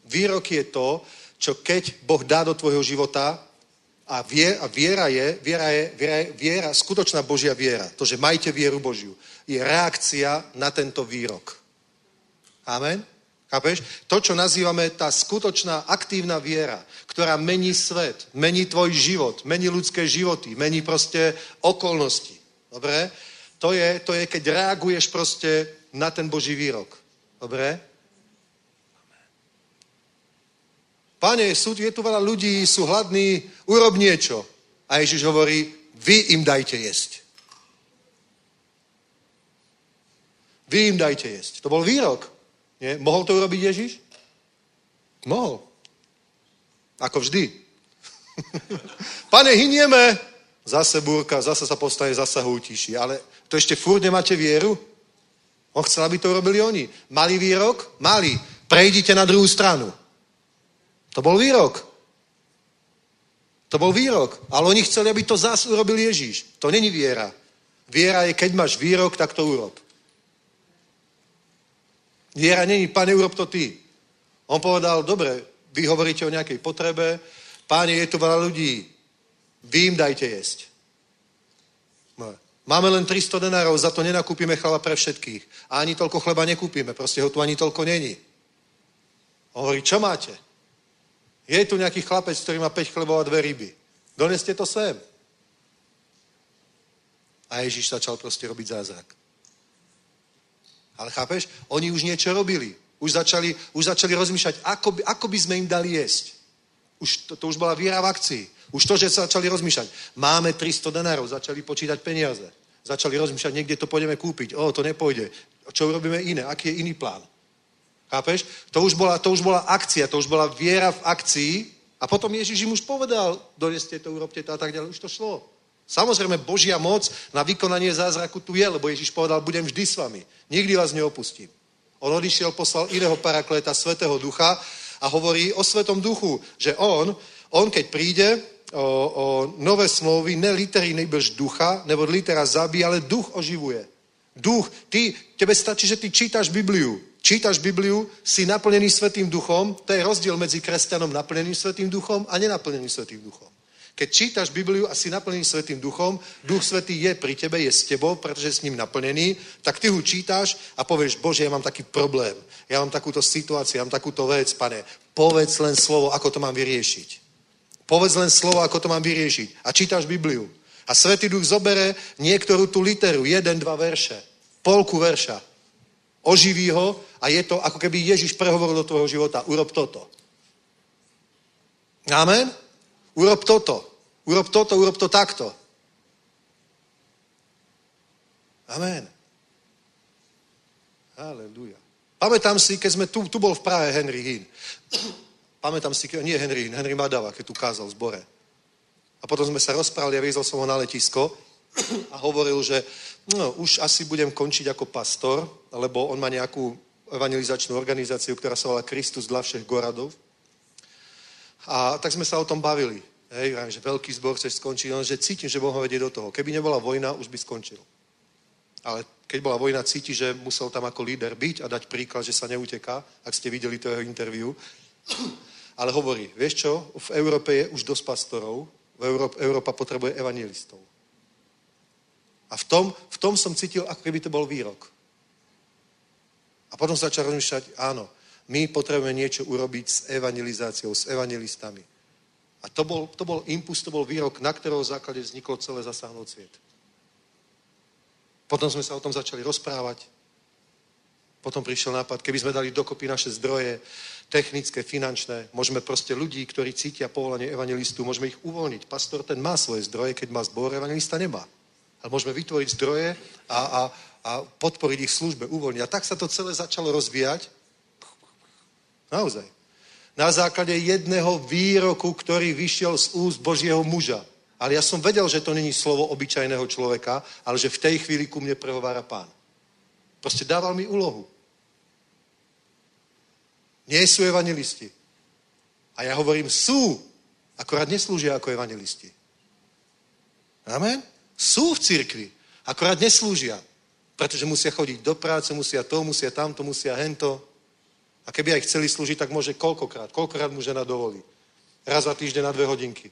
výroky je to, čo keď Boh dá do tvojho života a, vie, a viera, je, viera je, viera je, viera, skutočná Božia viera, to, že majte vieru Božiu, je reakcia na tento výrok. Amen? Chápeš? To, čo nazývame tá skutočná aktívna viera, ktorá mení svet, mení tvoj život, mení ľudské životy, mení proste okolnosti. Dobre? To je, to je, keď reaguješ proste na ten Boží výrok. Dobre? Pane, sú, je tu veľa ľudí, sú hladní, urob niečo. A Ježiš hovorí, vy im dajte jesť. Vy im dajte jesť. To bol výrok. Nie? Mohol to urobiť Ježiš? Mohol. Ako vždy. Pane, hynieme. Zase búrka, zase sa postane, zase ho utíši. Ale to ešte furt nemáte vieru? On chcel, aby to robili oni. Mali výrok? Mali. Prejdite na druhú stranu. To bol výrok. To bol výrok. Ale oni chceli, aby to zás urobil Ježíš. To není viera. Viera je, keď máš výrok, tak to urob. Viera není, pane, urob to ty. On povedal, dobre, vy hovoríte o nejakej potrebe, páne, je tu veľa ľudí, vy im dajte jesť. No. Máme len 300 denárov, za to nenakúpime chleba pre všetkých. A ani toľko chleba nekúpime, proste ho tu ani toľko není. On hovorí, čo máte? Je tu nejaký chlapec, ktorý má 5 chlebov a dve ryby. Doneste to sem. A Ježiš začal proste robiť zázrak. Ale chápeš? Oni už niečo robili. Už začali, už začali rozmýšľať, ako by, ako by sme im dali jesť. Už, to, to už bola viera v akcii. Už to, že sa začali rozmýšľať. Máme 300 denárov, začali počítať peniaze. Začali rozmýšľať, niekde to pôjdeme kúpiť. O, to nepôjde. Čo urobíme iné? Aký je iný plán? Chápeš? To už, bola, to už bola akcia, to už bola viera v akcii a potom Ježiš im už povedal, doneste to, urobte to a tak ďalej. Už to šlo. Samozrejme, Božia moc na vykonanie zázraku tu je, lebo Ježiš povedal, budem vždy s vami. Nikdy vás neopustím. On odišiel, poslal iného parakleta, Svetého Ducha a hovorí o Svetom Duchu, že on, on keď príde o, o nové smlouvy, ne litery nejbrž ducha, nebo litera zabí, ale duch oživuje. Duch, ty, tebe stačí, že ty čítaš Bibliu. Čítaš Bibliu, si naplnený Svetým duchom, to je rozdiel medzi kresťanom naplneným Svetým duchom a nenaplneným Svetým duchom. Keď čítaš Bibliu a si naplnený Svetým duchom, Duch Svetý je pri tebe, je s tebou, pretože je s ním naplnený, tak ty ho čítaš a povieš, Bože, ja mám taký problém, ja mám takúto situáciu, ja mám takúto vec, pane, povedz len slovo, ako to mám vyriešiť. Povedz len slovo, ako to mám vyriešiť. A čítaš Bibliu. A Svetý Duch zobere niektorú tú literu, jeden, dva verše, polku verša. Oživí ho a je to, ako keby Ježiš prehovoril do tvojho života. Urob toto. Amen? Urob toto. Urob toto, urob to takto. Amen. Halleluja. Pamätám si, keď sme tu, tu bol v Prahe Henry Hinn. Pamätám si, nie Henry Hinn, Henry Madava, keď tu kázal v zbore. A potom sme sa rozprávali a vyzval som ho na letisko a hovoril, že no, už asi budem končiť ako pastor, lebo on má nejakú evangelizačnú organizáciu, ktorá sa volá Kristus dla všech Goradov. A tak sme sa o tom bavili. Hej, že veľký zbor chceš skončiť, no, že cítim, že Boh ho vedie do toho. Keby nebola vojna, už by skončil. Ale keď bola vojna, cíti, že musel tam ako líder byť a dať príklad, že sa neuteká, ak ste videli to jeho interviu. Ale hovorí, vieš čo, v Európe je už dosť pastorov, v Európe, Európa potrebuje evangelistov. A v tom, v tom som cítil, ako keby to bol výrok. A potom začal rozmýšľať, áno, my potrebujeme niečo urobiť s evangelizáciou, s evangelistami. A to bol, to bol impuls, to bol výrok, na ktorého základe vzniklo celé zasáhnout sviet. Potom sme sa o tom začali rozprávať. Potom prišiel nápad, keby sme dali dokopy naše zdroje, technické, finančné, môžeme proste ľudí, ktorí cítia povolanie evangelistu, môžeme ich uvoľniť. Pastor ten má svoje zdroje, keď má zbor, evangelista nemá. Ale môžeme vytvoriť zdroje a, a, a podporiť ich službe, uvoľniť. A tak sa to celé začalo rozvíjať. Naozaj na základe jedného výroku, ktorý vyšiel z úst Božieho muža. Ale ja som vedel, že to není slovo obyčajného človeka, ale že v tej chvíli ku mne prehovára pán. Proste dával mi úlohu. Nie sú evangelisti. A ja hovorím, sú. Akorát neslúžia ako evangelisti. Amen? Sú v cirkvi. Akorát neslúžia. Pretože musia chodiť do práce, musia to, musia tamto, musia hento. A keby aj chceli slúžiť, tak môže koľkokrát. Koľkokrát mu žena dovolí. Raz za týždeň na dve hodinky.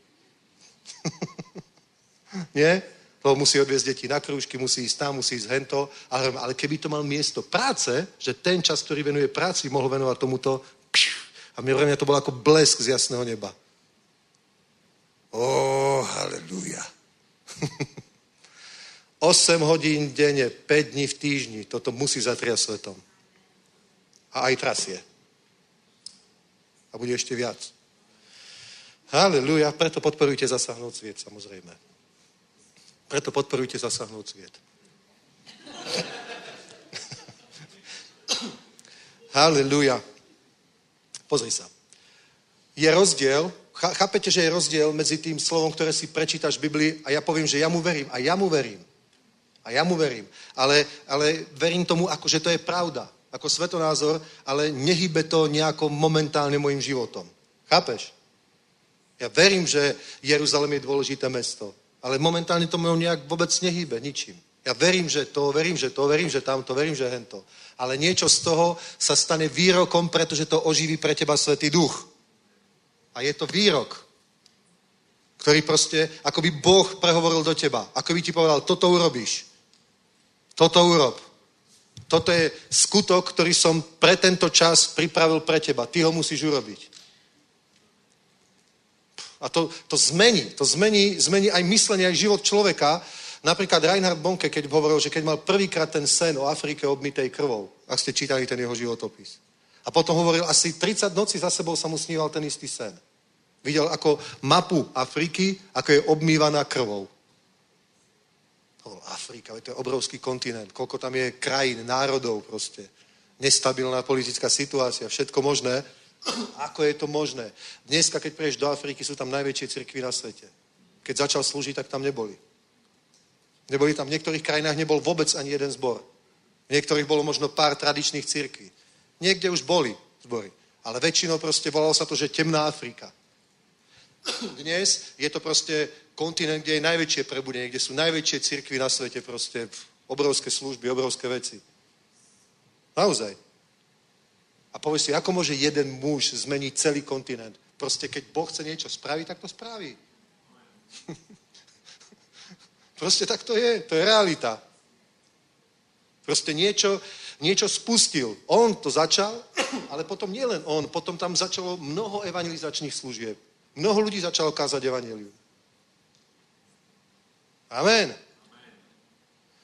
Nie? To musí odviezť deti na krúžky, musí ísť tam, musí ísť hento. Ale, keby to mal miesto práce, že ten čas, ktorý venuje práci, mohol venovať tomuto, a mi to bolo ako blesk z jasného neba. Ó, oh, halleluja. 8 hodín denne, 5 dní v týždni. Toto musí zatriať svetom. A aj trasie. A bude ešte viac. Halleluja, preto podporujte zasahnúť sviet, samozrejme. Preto podporujte zasahnúť sviet. Halleluja. Pozri sa. Je rozdiel, Chápete, že je rozdiel medzi tým slovom, ktoré si prečítaš v Biblii a ja poviem, že ja mu verím. A ja mu verím. A ja mu verím. Ale, ale verím tomu, ako, že to je pravda. Ako svetonázor, ale nehybe to nejako momentálne môjim životom. Chápeš? Ja verím, že Jeruzalem je dôležité mesto. Ale momentálne to mnou nejak vôbec nehýbe ničím. Ja verím, že to, verím, že to, verím, že tamto, verím, že hento. Ale niečo z toho sa stane výrokom, pretože to oživí pre teba Svetý Duch. A je to výrok, ktorý proste, ako by Boh prehovoril do teba. Ako by ti povedal, toto urobíš. Toto urob. Toto je skutok, ktorý som pre tento čas pripravil pre teba. Ty ho musíš urobiť. A to, to zmení, to zmení, zmení aj myslenie, aj život človeka. Napríklad Reinhard Bonke, keď hovoril, že keď mal prvýkrát ten sen o Afrike obmitej krvou, ak ste čítali ten jeho životopis. A potom hovoril, asi 30 nocí za sebou sa mu sníval ten istý sen. Videl ako mapu Afriky, ako je obmývaná krvou. Hovoril, Afrika, to je obrovský kontinent, koľko tam je krajín, národov proste. Nestabilná politická situácia, všetko možné. Ako je to možné? Dneska, keď prejdeš do Afriky, sú tam najväčšie cirkvy na svete. Keď začal slúžiť, tak tam neboli. Neboli tam, v niektorých krajinách nebol vôbec ani jeden zbor. V niektorých bolo možno pár tradičných cirkví. Niekde už boli zbory. Ale väčšinou proste volalo sa to, že temná Afrika. Dnes je to proste kontinent, kde je najväčšie prebudenie, kde sú najväčšie cirkvy na svete, proste obrovské služby, obrovské veci. Naozaj. A povieš si, ako môže jeden muž zmeniť celý kontinent? Proste keď Boh chce niečo spraviť, tak to spraví. Proste tak to je. To je realita. Proste niečo, niečo spustil. On to začal, ale potom nielen on, potom tam začalo mnoho evangelizačných služieb. Mnoho ľudí začalo kázať evangelium. Amen.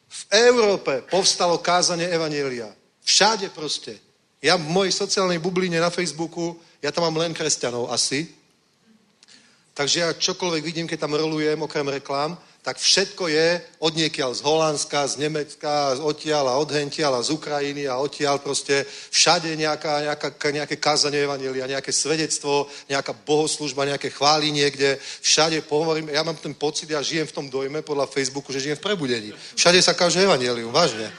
V Európe povstalo kázanie evangelia. Všade proste. Ja v mojej sociálnej bubline na Facebooku, ja tam mám len kresťanov asi. Takže ja čokoľvek vidím, keď tam rolujem, okrem reklám, tak všetko je od niekiaľ z Holandska, z Nemecka, odtiaľ a odhentiaľ a z Ukrajiny a odtiaľ proste všade nejaká, nejaká, nejaké kázanie evanelia, nejaké svedectvo, nejaká bohoslužba, nejaké chvály niekde. Všade pohovorím, ja mám ten pocit, ja žijem v tom dojme podľa Facebooku, že žijem v prebudení. Všade sa káže evanelium, vážne.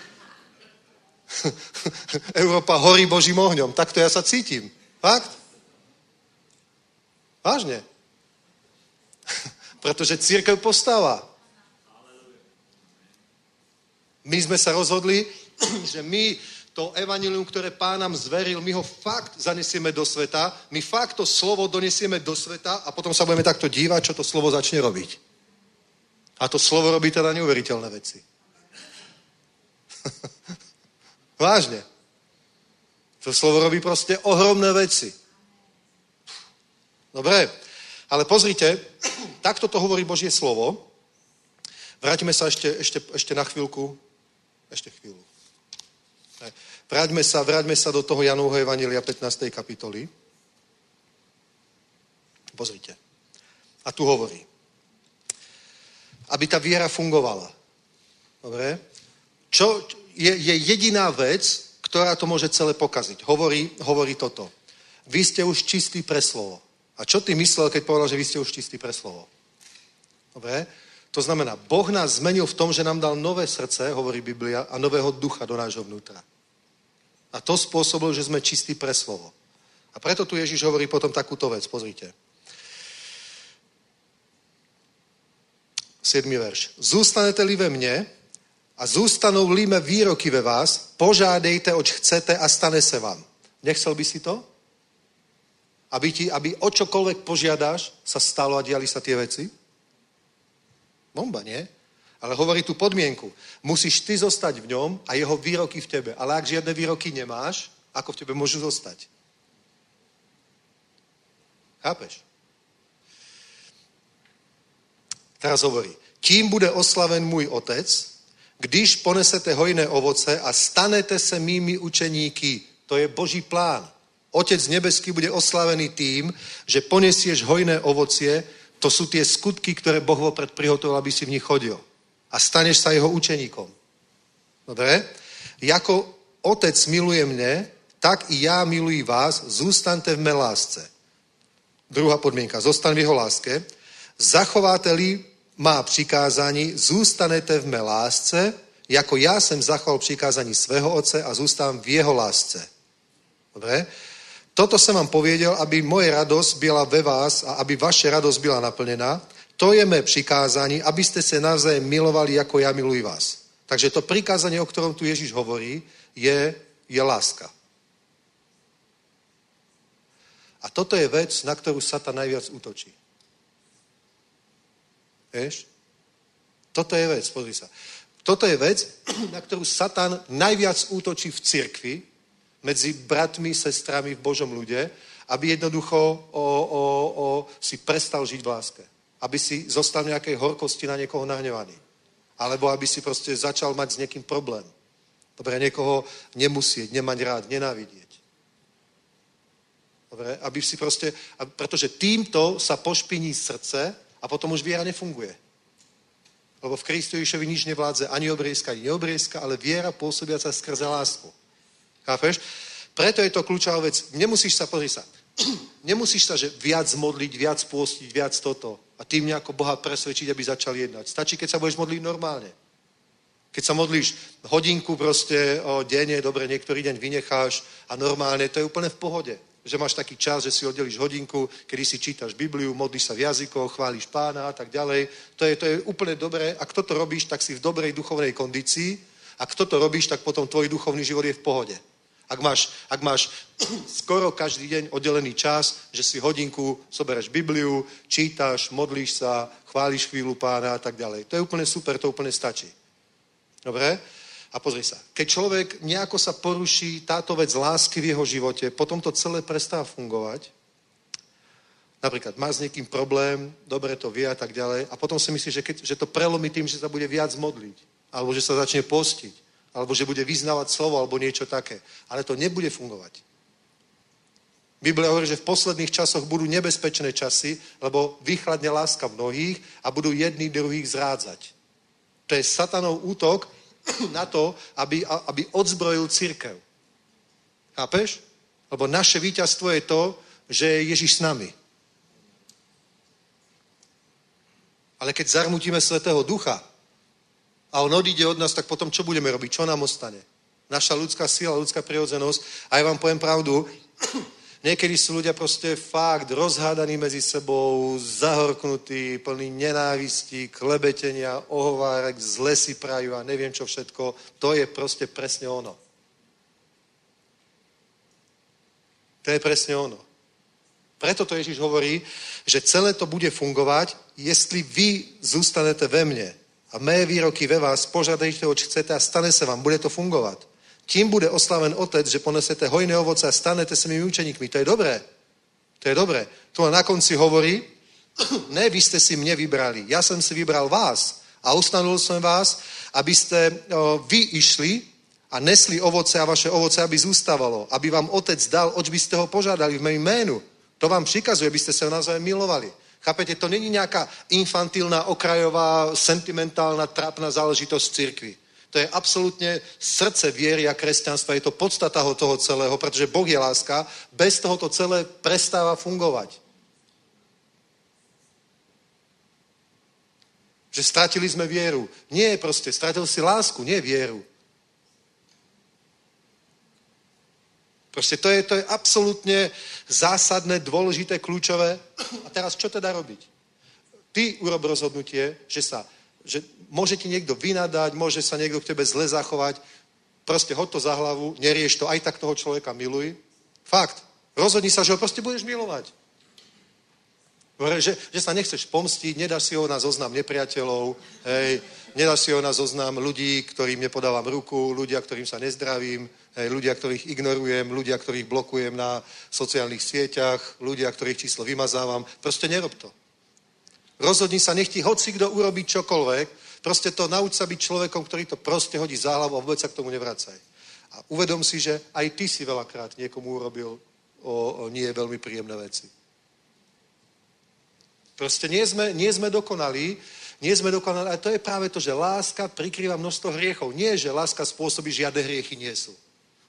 Európa horí Božím ohňom. Takto ja sa cítim. Fakt? Vážne. Pretože církev postáva. My sme sa rozhodli, že my to evanilium, ktoré pán nám zveril, my ho fakt zanesieme do sveta, my fakt to slovo donesieme do sveta a potom sa budeme takto dívať, čo to slovo začne robiť. A to slovo robí teda neuveriteľné veci. Vážne. To slovo robí proste ohromné veci. Dobre, ale pozrite, takto to hovorí Božie slovo. Vráťme sa ešte, ešte, ešte na chvíľku. Ešte chvíľu. Vráťme sa, vráťme sa do toho Janovho Evanília 15. kapitoly. Pozrite. A tu hovorí. Aby tá viera fungovala. Dobre? Čo, je, je jediná vec, ktorá to môže celé pokaziť. Hovorí, hovorí toto. Vy ste už čistí pre slovo. A čo ty myslel, keď povedal, že vy ste už čistí pre slovo? Dobre? To znamená, Boh nás zmenil v tom, že nám dal nové srdce, hovorí Biblia, a nového ducha do nášho vnútra. A to spôsobilo, že sme čistí pre slovo. A preto tu Ježiš hovorí potom takúto vec. Pozrite. 7. verš. Zústanete-li ve mne a zústanou-li me výroky ve vás, požádejte, oč chcete a stane se vám. Nechcel by si to? Aby, ti, aby o čokoľvek požiadaš, sa stalo a diali sa tie veci? Bomba, nie? Ale hovorí tu podmienku. Musíš ty zostať v ňom a jeho výroky v tebe. Ale ak žiadne výroky nemáš, ako v tebe môžu zostať? Chápeš? Teraz hovorí, tím bude oslaven můj otec, když ponesete hojné ovoce a stanete se mými učeníky. To je Boží plán. Otec nebeský bude oslavený tým, že ponesieš hojné ovocie, to sú tie skutky, ktoré Boh vopred prihotovil, aby si v nich chodil. A staneš sa jeho učeníkom. Dobre? Jako otec miluje mne, tak i ja miluji vás, zústante v mé lásce. Druhá podmienka. Zostan v jeho láske. Zachováte-li má přikázání, zůstanete v mé lásce, jako já jsem zachoval přikázání svého otce a zůstávám v jeho lásce. Dobre? Toto jsem vám pověděl, aby moje radost byla ve vás a aby vaše radost byla naplněna. To je mé přikázání, abyste se navzájem milovali, jako já miluji vás. Takže to prikázanie, o ktorom tu Ježiš hovorí, je, je láska. A toto je vec, na ktorú Satan najviac útočí. Vieš? Toto je vec, pozri sa. Toto je vec, na ktorú Satan najviac útočí v cirkvi, medzi bratmi, sestrami v Božom ľude, aby jednoducho o, o, o, si prestal žiť v láske. Aby si zostal v nejakej horkosti na niekoho nahnevaný. Alebo aby si proste začal mať s niekým problém. Dobre, niekoho nemusieť, nemať rád, nenávidieť. Dobre, aby si proste, pretože týmto sa pošpiní srdce a potom už viera nefunguje. Lebo v Kristu Ježišovi nič nevládze ani obriezka, ani neobriezka, ale viera pôsobiaca skrze lásku. Chápeš? Preto je to kľúčová vec. Nemusíš sa, pozri sa, nemusíš sa, že viac modliť, viac pôstiť, viac toto a tým nejako Boha presvedčiť, aby začal jednať. Stačí, keď sa budeš modliť normálne. Keď sa modlíš hodinku proste o denne, dobre, niektorý deň vynecháš a normálne, to je úplne v pohode. Že máš taký čas, že si oddelíš hodinku, kedy si čítaš Bibliu, modlíš sa v jazykoch, chválíš pána a tak ďalej. To je, to je úplne dobré. Ak toto robíš, tak si v dobrej duchovnej kondícii. Ak toto robíš, tak potom tvoj duchovný život je v pohode. Ak máš, ak máš skoro každý deň oddelený čas, že si hodinku sobereš Bibliu, čítaš, modlíš sa, chváliš chvíľu pána a tak ďalej. To je úplne super, to úplne stačí. Dobre? A pozri sa. Keď človek nejako sa poruší táto vec lásky v jeho živote, potom to celé prestáva fungovať. Napríklad má s niekým problém, dobre to vie a tak ďalej. A potom si myslí, že, keď, že to prelomí tým, že sa bude viac modliť. Alebo že sa začne postiť alebo že bude vyznávať slovo, alebo niečo také. Ale to nebude fungovať. Biblia hovorí, že v posledných časoch budú nebezpečné časy, lebo vychladne láska mnohých a budú jedný druhých zrádzať. To je satanov útok na to, aby, aby odzbrojil církev. Chápeš? Lebo naše víťazstvo je to, že je Ježiš s nami. Ale keď zarmutíme Svetého Ducha, a on odíde od nás, tak potom čo budeme robiť? Čo nám ostane? Naša ľudská sila, ľudská prirodzenosť. A ja vám poviem pravdu, niekedy sú ľudia proste fakt rozhádaní medzi sebou, zahorknutí, plní nenávistí, klebetenia, ohovárek, zle si prajú a neviem čo všetko. To je proste presne ono. To je presne ono. Preto to Ježiš hovorí, že celé to bude fungovať, jestli vy zůstanete ve mne a mé výroky ve vás, požadejte, oč chcete a stane se vám, bude to fungovat. Tím bude oslaven Otec, že ponesete hojné ovoce a stanete se mými učeníkmi. To je dobré. To je dobré. Tu na konci hovorí, ne, vy ste si mne vybrali, ja som si vybral vás a ustanovil som vás, aby ste o, vy išli a nesli ovoce a vaše ovoce, aby zústavalo, aby vám Otec dal, oč by ste ho požádali v mém jménu. To vám přikazuje, aby ste sa navzájem milovali. Chápete, to není nejaká infantilná, okrajová, sentimentálna, trápna záležitosť církvy. To je absolútne srdce viery a kresťanstva. Je to podstata toho celého, pretože Boh je láska. Bez toho to celé prestáva fungovať. Že stratili sme vieru. Nie, proste, stratil si lásku, nie vieru. Proste to je, to je absolútne zásadné, dôležité, kľúčové. A teraz čo teda robiť? Ty urob rozhodnutie, že sa, že môže ti niekto vynadať, môže sa niekto k tebe zle zachovať, proste hoď to za hlavu, nerieš to, aj tak toho človeka miluj. Fakt. Rozhodni sa, že ho proste budeš milovať. Že, že sa nechceš pomstiť, nedáš si ho na zoznam nepriateľov, hej, nedáš si ho na zoznam ľudí, ktorým nepodávam ruku, ľudia, ktorým sa nezdravím, ľudia, ktorých ignorujem, ľudia, ktorých blokujem na sociálnych sieťach, ľudia, ktorých číslo vymazávam. Proste nerob to. Rozhodni sa, nech ti hoci kto urobí čokoľvek, proste to nauč sa byť človekom, ktorý to proste hodí za hlavu a vôbec sa k tomu nevracaj. A uvedom si, že aj ty si veľakrát niekomu urobil o, o nie veľmi príjemné veci. Proste nie sme, nie sme dokonalí, nie sme dokonalí, ale to je práve to, že láska prikrýva množstvo hriechov. Nie, že láska spôsobí žiadne hriechy nie sú.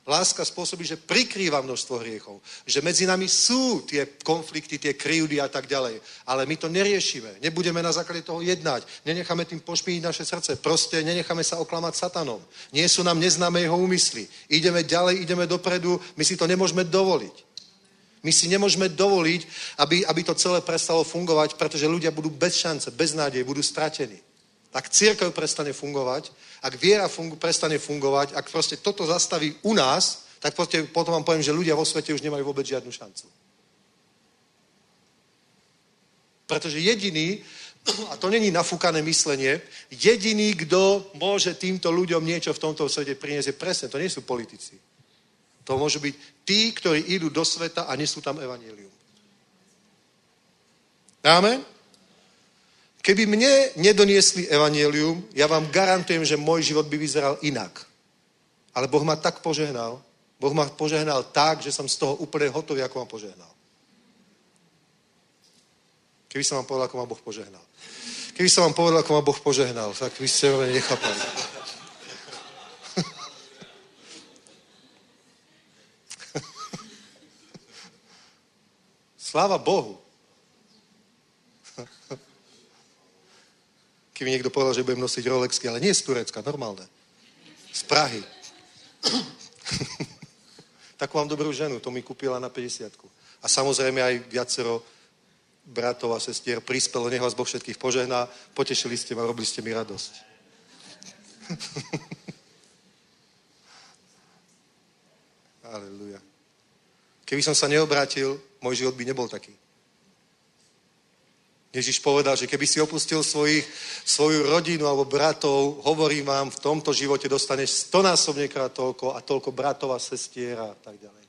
Láska spôsobí, že prikrýva množstvo hriechov. Že medzi nami sú tie konflikty, tie kryjúdy a tak ďalej. Ale my to neriešime. Nebudeme na základe toho jednať. Nenecháme tým pošpíniť naše srdce. Proste nenecháme sa oklamať satanom. Nie sú nám neznáme jeho úmysly. Ideme ďalej, ideme dopredu. My si to nemôžeme dovoliť. My si nemôžeme dovoliť, aby, aby to celé prestalo fungovať, pretože ľudia budú bez šance, bez nádeje, budú stratení. Ak církev prestane fungovať, ak viera fungu, prestane fungovať, ak proste toto zastaví u nás, tak proste potom vám poviem, že ľudia vo svete už nemajú vôbec žiadnu šancu. Pretože jediný, a to není nafúkané myslenie, jediný, kto môže týmto ľuďom niečo v tomto svete priniesť, je presne, to nie sú politici. To môžu byť tí, ktorí idú do sveta a nesú tam evanílium. Amen? Keby mne nedoniesli evanílium, ja vám garantujem, že môj život by vyzeral inak. Ale Boh ma tak požehnal, Boh ma požehnal tak, že som z toho úplne hotový, ako ma požehnal. Keby som vám povedal, ako ma Boh požehnal. Keby som vám povedal, ako ma Boh požehnal, tak vy ste veľmi nechápali. Sláva Bohu. Keby niekto povedal, že budem nosiť Rolexky, ale nie z Turecka, normálne. Z Prahy. Takú mám dobrú ženu, to mi kúpila na 50 A samozrejme aj viacero bratov a sestier prispelo, nech vás Boh všetkých požehná, potešili ste ma, robili ste mi radosť. Aleluja. Keby som sa neobrátil, môj život by nebol taký. Ježiš povedal, že keby si opustil svojich, svoju rodinu alebo bratov, hovorím vám, v tomto živote dostaneš stonásobne krát toľko a toľko bratov a sestier a tak ďalej.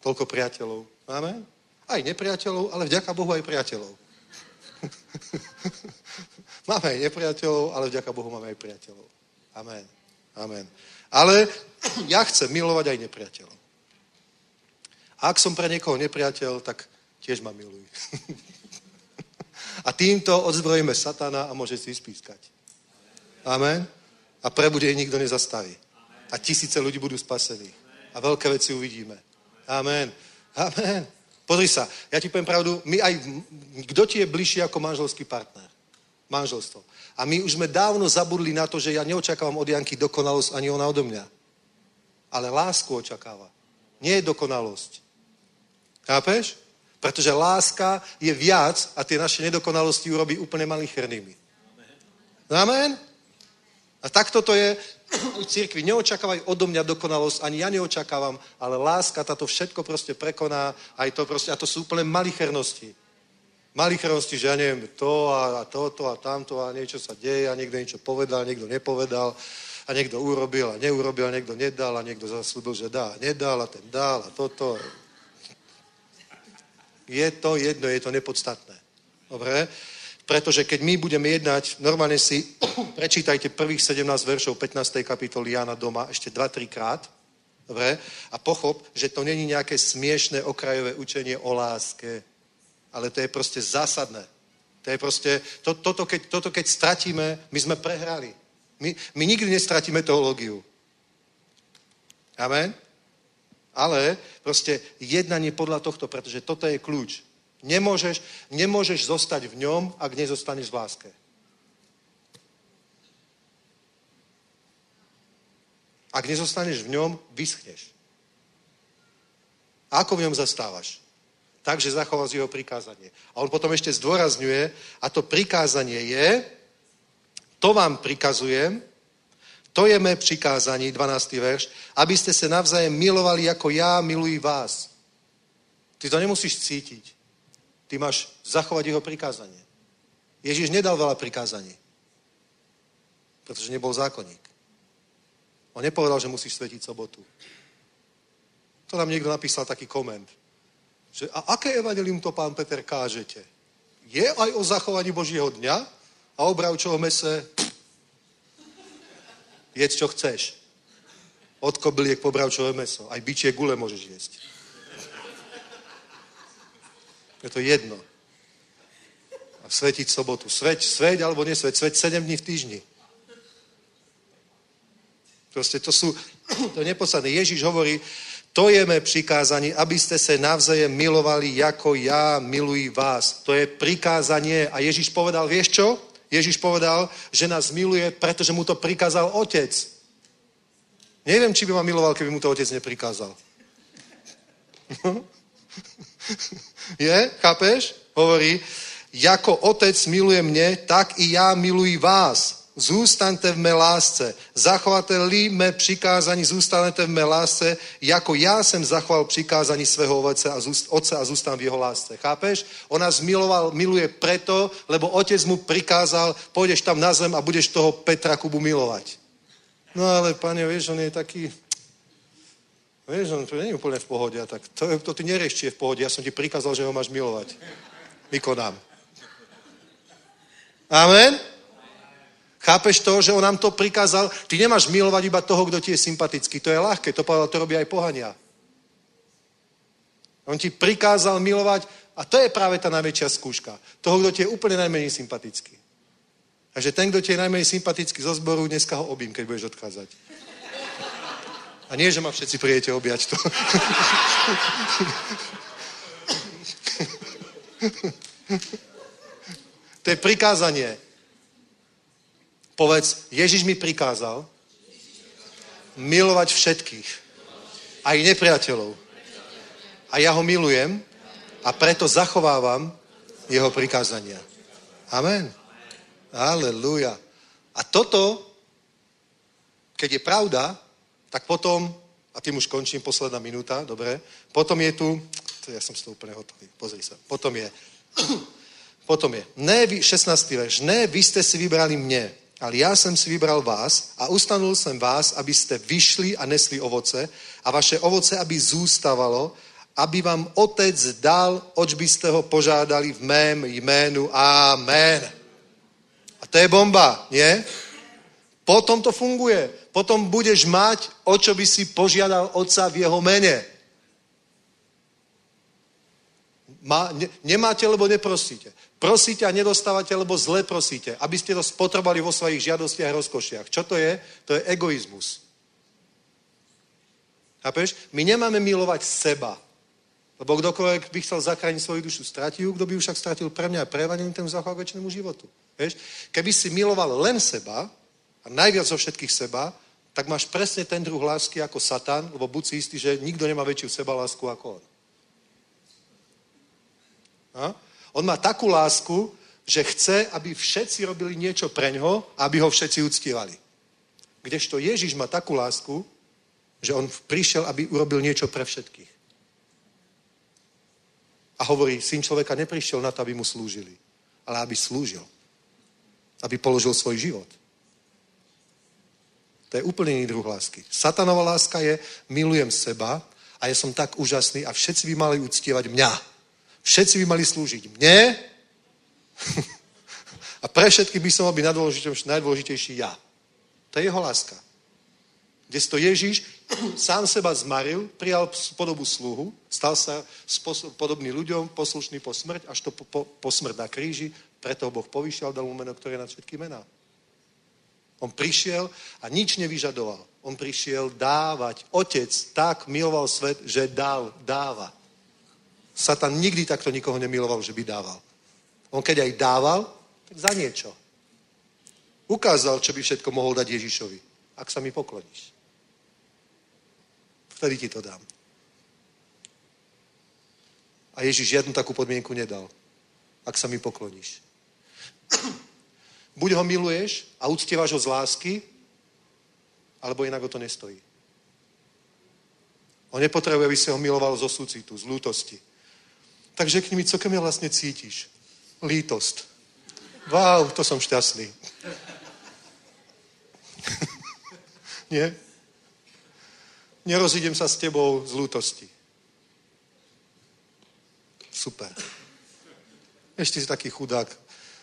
Toľko priateľov. Máme? Aj nepriateľov, ale vďaka Bohu aj priateľov. máme aj nepriateľov, ale vďaka Bohu máme aj priateľov. Amen. Amen. Ale ja chcem milovať aj nepriateľov. A ak som pre niekoho nepriateľ, tak tiež ma miluj. a týmto odzbrojíme satana a môže si spískať. Amen. A prebude nikto nezastaví. A tisíce ľudí budú spasení. A veľké veci uvidíme. Amen. Amen. Pozri sa, ja ti poviem pravdu, my aj, kto ti je bližší ako manželský partner? Manželstvo. A my už sme dávno zabudli na to, že ja neočakávam od Janky dokonalosť, ani ona odo mňa. Ale lásku očakáva. Nie je dokonalosť. Chápeš? Pretože láska je viac a tie naše nedokonalosti urobí úplne malichernými. Amen? A takto to je u církvi. Neočakávaj odo mňa dokonalosť, ani ja neočakávam, ale láska táto všetko proste prekoná, aj to proste, a to sú úplne malichernosti. Malichernosti, že ja neviem, to a, a toto a tamto a niečo sa deje a niekto niečo povedal, niekto nepovedal a niekto urobil a neurobil a niekto nedal a niekto zaslúbil, že dá a nedal a ten dal a toto. Je to jedno, je to nepodstatné. Dobre? Pretože keď my budeme jednať, normálne si prečítajte prvých 17 veršov 15. kapitoly Jana doma ešte 2-3 krát. Dobre? A pochop, že to není nejaké smiešné okrajové učenie o láske, ale to je proste zásadné. To je proste, to, toto, keď, toto keď stratíme, my sme prehrali. My, my nikdy nestratíme teológiu. Amen? Ale proste jednanie podľa tohto, pretože toto je kľúč. Nemôžeš, nemôžeš zostať v ňom, ak nezostaneš v láske. Ak nezostaneš v ňom, vyschneš. A ako v ňom zastávaš? Takže zachováš jeho prikázanie. A on potom ešte zdôrazňuje, a to prikázanie je, to vám prikazujem, to je mé přikázání, 12. verš, aby ste sa navzájem milovali, ako ja miluji vás. Ty to nemusíš cítiť. Ty máš zachovať jeho prikázanie. Ježiš nedal veľa prikázaní, pretože nebol zákonník. On nepovedal, že musíš svetiť sobotu. To nám niekto napísal taký koment. Že, a aké evanelium to pán Peter kážete? Je aj o zachovaní Božieho dňa a o bravčovom mese? Jedz, čo chceš. Od kobyliek po bravčové meso. Aj byčie gule môžeš jesť. Je to jedno. A svetiť sobotu. Sveť, sveť alebo nesveť. Sveť 7 dní v týždni. Proste to sú, to nepodstatné. Ježiš hovorí, to je mé přikázanie, aby ste sa navzájem milovali, ako ja miluji vás. To je prikázanie. A Ježiš povedal, vieš čo? Ježiš povedal, že nás miluje, pretože mu to prikázal otec. Neviem, či by ma miloval, keby mu to otec neprikázal. je? Chápeš? Hovorí, jako otec miluje mne, tak i ja miluji vás zůstaňte v mé lásce. Zachováte-li přikázání, zůstanete v mé lásce, jako já jsem zachoval přikázání svého otce a, zůst, otce a zůstan v jeho lásce. Chápeš? On nás miloval, miluje preto, lebo otec mu prikázal, pôjdeš tam na zem a budeš toho Petra Kubu milovať. No ale, pane, vieš, on je taký... Vieš, on to nie je úplne v pohode. A tak to, to ty nerieš, je v pohode. Ja som ti prikázal, že ho máš milovať. Vykonám. Amen? Chápeš to, že on nám to prikázal? Ty nemáš milovať iba toho, kto ti je sympatický. To je ľahké, to povedal, to robí aj pohania. On ti prikázal milovať a to je práve tá najväčšia skúška. Toho, kto ti je úplne najmenej sympatický. Takže ten, kto ti je najmenej sympatický zo zboru, dneska ho obím, keď budeš odchádzať. A nie, že ma všetci prijete objať to. to je prikázanie. Povedz, Ježiš mi prikázal milovať všetkých, aj nepriateľov. A ja ho milujem a preto zachovávam jeho prikázania. Amen. Aleluja. A toto, keď je pravda, tak potom, a tým už končím, posledná minúta, dobre, potom je tu, ja som z toho úplne hotový, pozri sa, potom je, potom je, ne, 16. verš, ne, vy ste si vybrali mne, ale ja som si vybral vás a ustanul som vás, aby ste vyšli a nesli ovoce a vaše ovoce, aby zústavalo, aby vám otec dal, oč by ste ho požádali v mém jménu. Amen. A to je bomba, nie? Potom to funguje. Potom budeš mať, o čo by si požiadal otca v jeho mene. Má, ne, nemáte, lebo neprosíte. Prosíte a nedostávate, lebo zle prosíte, aby ste to spotrebali vo svojich žiadostiach a rozkošiach. Čo to je? To je egoizmus. Chápeš? My nemáme milovať seba. Lebo kdokoľvek by chcel zachrániť svoju dušu, stratí ju, kto by ju však stratil pre mňa a pre ten zachoval väčšinému životu. Vieš? Keby si miloval len seba, a najviac zo všetkých seba, tak máš presne ten druh lásky ako Satan, lebo buď si istý, že nikto nemá väčšiu sebalásku ako on. A? On má takú lásku, že chce, aby všetci robili niečo preňho, aby ho všetci uctievali. Kdežto Ježiš má takú lásku, že on prišiel, aby urobil niečo pre všetkých. A hovorí, syn človeka neprišiel na to, aby mu slúžili, ale aby slúžil. Aby položil svoj život. To je úplne iný druh lásky. Satanová láska je, milujem seba a ja som tak úžasný a všetci by mali uctievať mňa. Všetci by mali slúžiť mne a pre všetkých by som mal byť najdôležitejší ja. To je jeho láska. Kde to Ježíš sám seba zmaril, prijal podobu sluhu, stal sa podobný ľuďom, poslušný po smrť, až to po, po, po smrť na kríži, preto Boh povyšiel, dal mu meno, ktoré je nad všetky mená. On prišiel a nič nevyžadoval. On prišiel dávať. Otec tak miloval svet, že dal, dáva. Satan nikdy takto nikoho nemiloval, že by dával. On keď aj dával, tak za niečo. Ukázal, čo by všetko mohol dať Ježišovi. Ak sa mi pokloníš. Vtedy ti to dám. A Ježiš žiadnu takú podmienku nedal. Ak sa mi pokloníš. Buď ho miluješ a uctievaš ho z lásky, alebo inak o to nestojí. On nepotrebuje, aby si ho miloval zo súcitu, z lútosti. Tak řekni mi, co ke mne vlastne cítiš? Lítost. Wow, to som šťastný. Nie? Nerozídem sa s tebou z lútosti. Super. Ešte si taký chudák,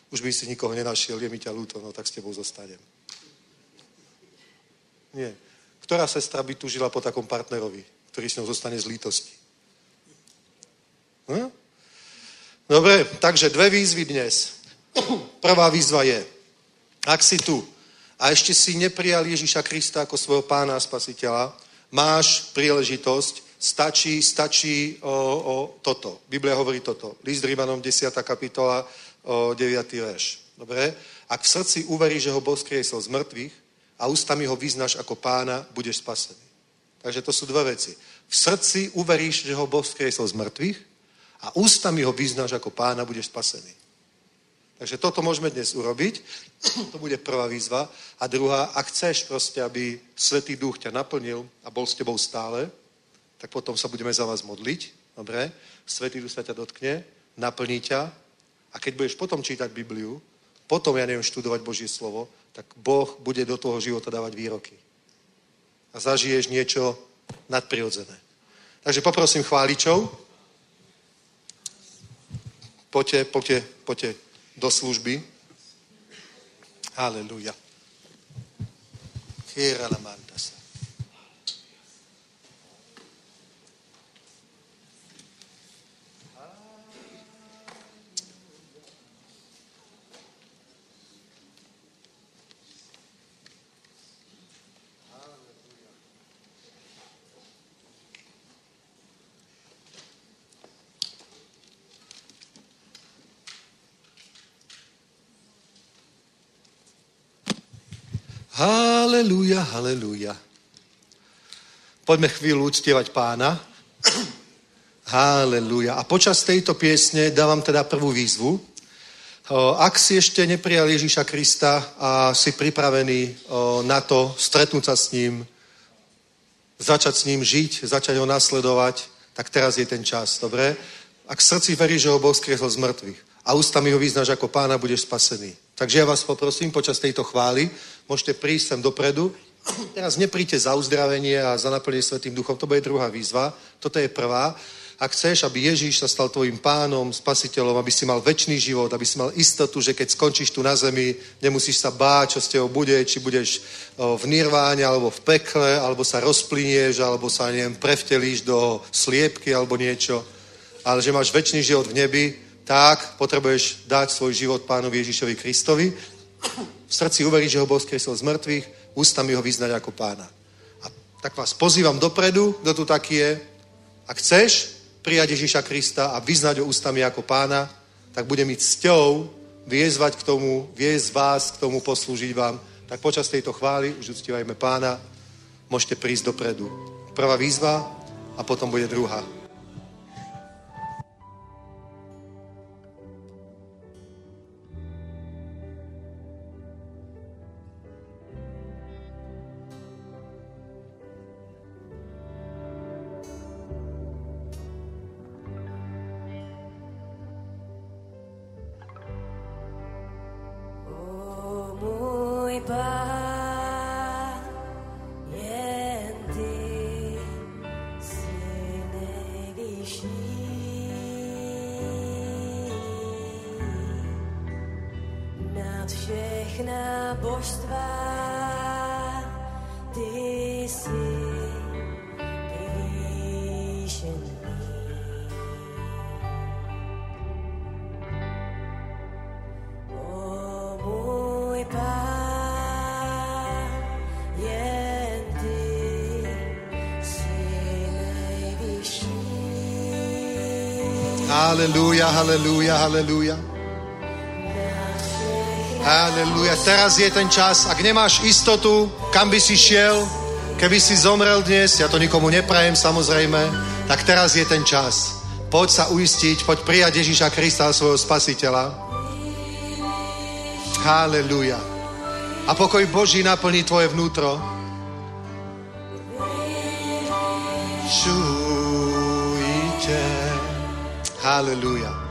už by si nikoho nenašiel, je mi ťa ľúto, no tak s tebou zostanem. Nie. Ktorá sestra by tužila po takom partnerovi, ktorý s ňou zostane z lítosti? Hm? Dobre, takže dve výzvy dnes. Prvá výzva je, ak si tu a ešte si neprijal Ježiša Krista ako svojho pána a spasiteľa, máš príležitosť, stačí, stačí o, o toto. Biblia hovorí toto. List Rímanom 10. kapitola, o 9. verš. Dobre? Ak v srdci uveríš, že ho Boh skriesol z mŕtvych a ústami ho vyznáš ako pána, budeš spasený. Takže to sú dve veci. V srdci uveríš, že ho Boh skriesol z mŕtvych a ústami ho vyznáš ako pána, budeš spasený. Takže toto môžeme dnes urobiť. To bude prvá výzva. A druhá, ak chceš proste, aby Svetý Duch ťa naplnil a bol s tebou stále, tak potom sa budeme za vás modliť. Dobre? Svetý Duch sa ťa dotkne, naplní ťa a keď budeš potom čítať Bibliu, potom, ja neviem, študovať Božie slovo, tak Boh bude do toho života dávať výroky. A zažiješ niečo nadprirodzené. Takže poprosím chváličov, poďte, poďte, poďte do služby. Halleluja. Chiera la mandas. Halelúja, halelúja. Poďme chvíľu uctievať pána. Halelúja. A počas tejto piesne dávam teda prvú výzvu. Ak si ešte neprijal Ježíša Krista a si pripravený na to stretnúť sa s ním, začať s ním žiť, začať ho nasledovať, tak teraz je ten čas, dobre? Ak v srdci veríš, že ho Boh skriesol z mŕtvych a ústami ho vyznáš ako pána, budeš spasený. Takže ja vás poprosím počas tejto chvály, môžete prísť sem dopredu. Teraz nepríďte za uzdravenie a za naplnenie Svetým duchom, to bude druhá výzva. Toto je prvá. Ak chceš, aby Ježíš sa stal tvojim pánom, spasiteľom, aby si mal väčší život, aby si mal istotu, že keď skončíš tu na zemi, nemusíš sa báť, čo z teba bude, či budeš v nirváne, alebo v pekle, alebo sa rozplinieš, alebo sa, neviem, prevtelíš do sliepky, alebo niečo, ale že máš väčší život v nebi, tak potrebuješ dať svoj život pánovi Ježišovi Kristovi, v srdci uveriť, že ho Boh skresol z mŕtvych, ústami ho vyznať ako pána. A tak vás pozývam dopredu, kto tu taký je. Ak chceš prijať Ježiša Krista a vyznať ho ústami ako pána, tak bude mi cťou viezvať k tomu, viesť vás k tomu, poslúžiť vám. Tak počas tejto chvály, už uctívajme pána, môžete prísť dopredu. Prvá výzva a potom bude druhá. Halelúja, halelúja, halelúja. Halelúja. Teraz je ten čas. Ak nemáš istotu, kam by si šiel, keby si zomrel dnes, ja to nikomu neprajem samozrejme, tak teraz je ten čas. Poď sa uistiť, poď prijať Ježíša Krista svojho spasiteľa. Halelúja. A pokoj Boží naplní tvoje vnútro. Halelúja.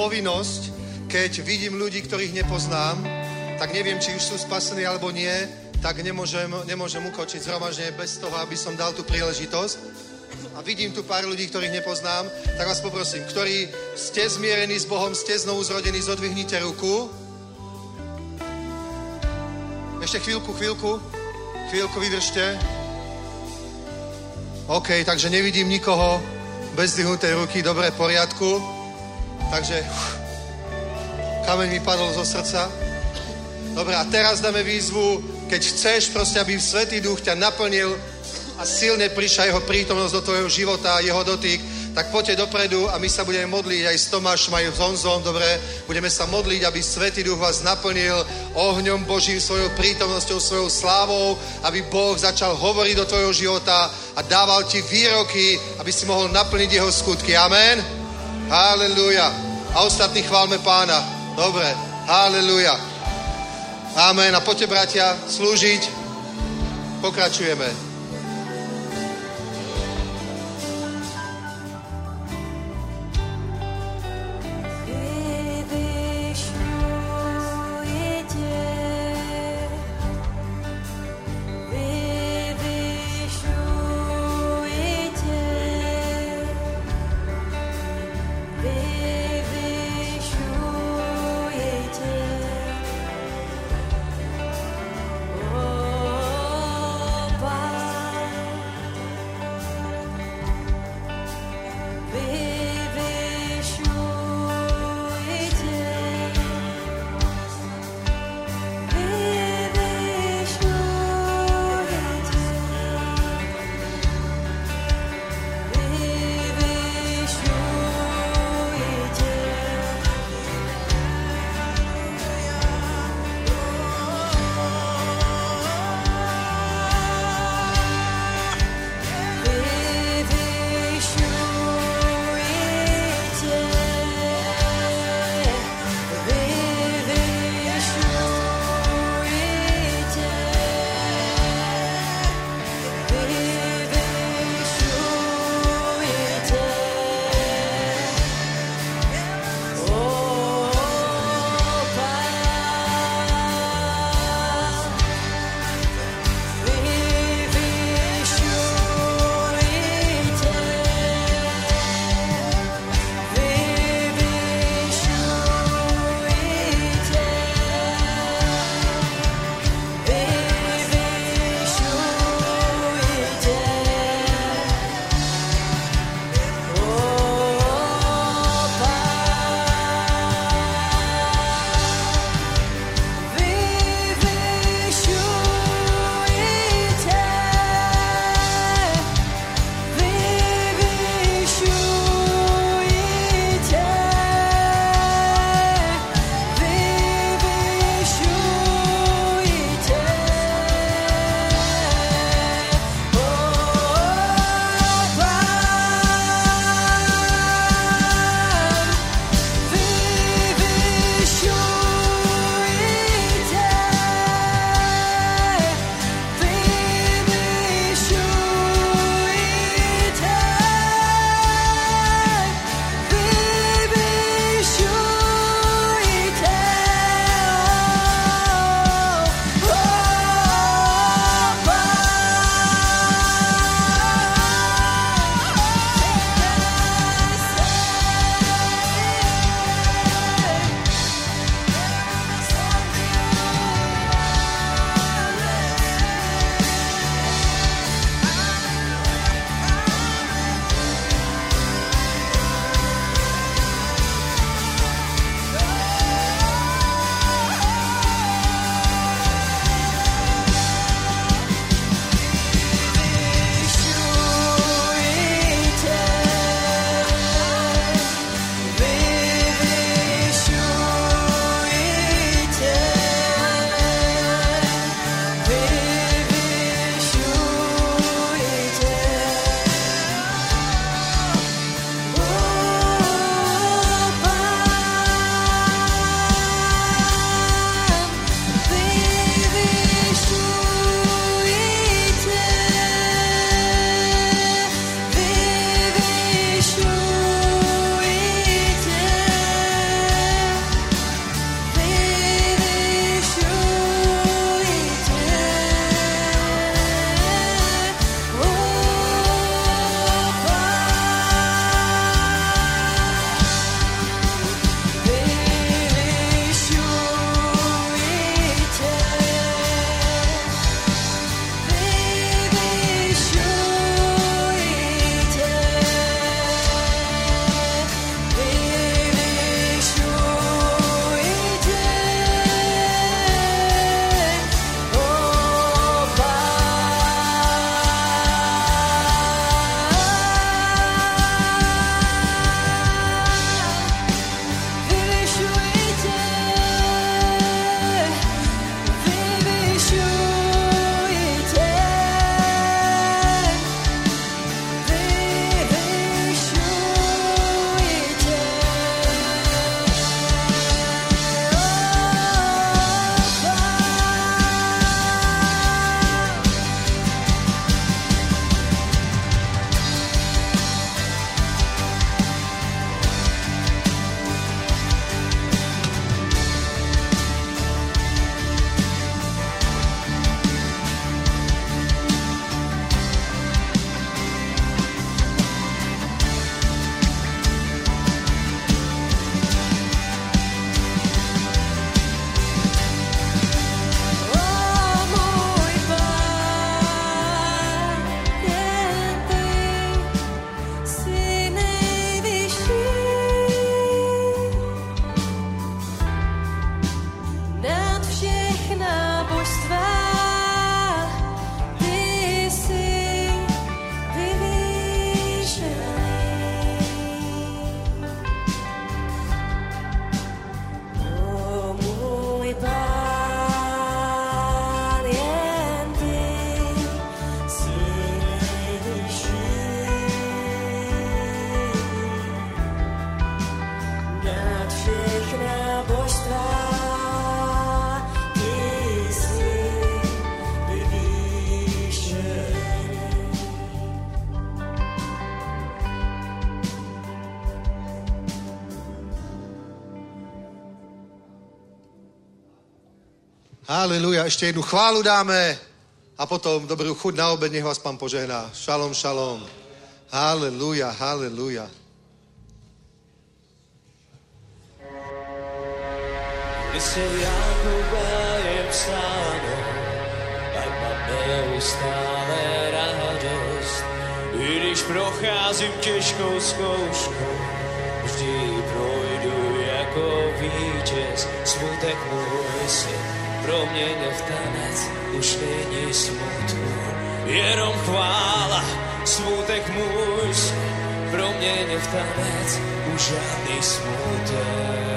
Povinnosť, keď vidím ľudí, ktorých nepoznám, tak neviem, či už sú spasení alebo nie, tak nemôžem, nemôžem ukočiť zhromaždenie bez toho, aby som dal tú príležitosť. A vidím tu pár ľudí, ktorých nepoznám, tak vás poprosím, ktorí ste zmierení s Bohom, ste znovu zrodení, zodvihnite ruku. Ešte chvíľku, chvíľku. Chvíľku vydržte. OK, takže nevidím nikoho bez zdvihnutej ruky. Dobre, v poriadku. Takže kameň mi padol zo srdca. Dobre, a teraz dáme výzvu, keď chceš proste, aby Svetý Duch ťa naplnil a silne prišla jeho prítomnosť do tvojho života, jeho dotyk, tak poďte dopredu a my sa budeme modliť aj s Tomášom, aj s Honzom, dobre? Budeme sa modliť, aby Svetý Duch vás naplnil ohňom Božím, svojou prítomnosťou, svojou slávou, aby Boh začal hovoriť do tvojho života a dával ti výroky, aby si mohol naplniť jeho skutky. Amen? Halleluja. A ostatní chválme pána. Dobre. Halleluja. Amen. A poďte, bratia, slúžiť. Pokračujeme. Haleluja. Ešte jednu chválu dáme a potom dobrú chuť na obed, nech vás pán požehná. Šalom, šalom. Haleluja, haleluja. Jestem jak ubejem staną, tak mam były stale. I když procházím těžkou zkouškou, vždy projdu jako vítěz, smutek můj syn proměnil tanec už není smutku, jenom chvála, smutek můj proměnil tanec už žádný smutek.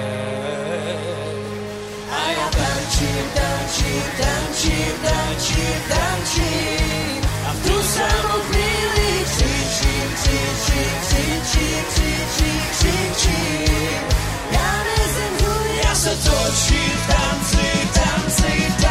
A já tančím, tančím, tančím, tančím, tančím a v tu samou chvíli křičím, křičím, křičím, křičím, křičím, křičím. so torch you fancy, fancy, fancy.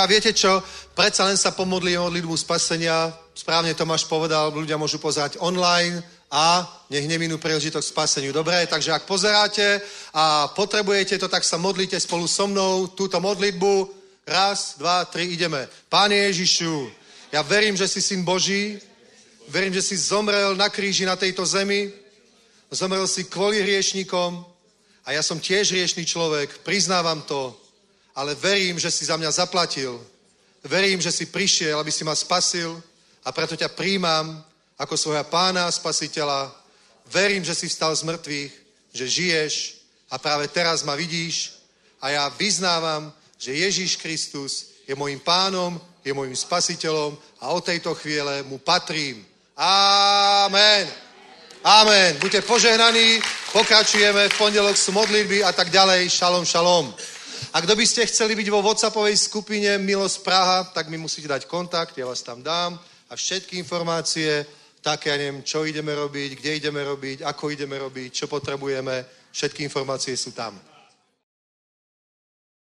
Halelúja. Viete čo? Predsa len sa pomodlí modlitbu spasenia. Správne Tomáš povedal, ľudia môžu pozerať online a nech neminú príležitosť k spaseniu. Dobre, takže ak pozeráte a potrebujete to, tak sa modlite spolu so mnou túto modlitbu. Raz, dva, tri, ideme. Páne Ježišu, ja verím, že si syn Boží, verím, že si zomrel na kríži na tejto zemi, zomrel si kvôli hriešnikom a ja som tiež hriešný človek, priznávam to, ale verím, že si za mňa zaplatil. Verím, že si prišiel, aby si ma spasil a preto ťa príjmam ako svojho pána a spasiteľa. Verím, že si vstal z mŕtvych, že žiješ a práve teraz ma vidíš a ja vyznávam, že Ježíš Kristus je môjim pánom, je môjim spasiteľom a od tejto chvíle mu patrím. Amen. Amen. Buďte požehnaní, pokračujeme, v pondelok sú modlitby a tak ďalej. Šalom, šalom. A kto by ste chceli byť vo WhatsAppovej skupine Milosť Praha, tak mi musíte dať kontakt, ja vás tam dám a všetky informácie, tak ja neviem, čo ideme robiť, kde ideme robiť, ako ideme robiť, čo potrebujeme, všetky informácie sú tam.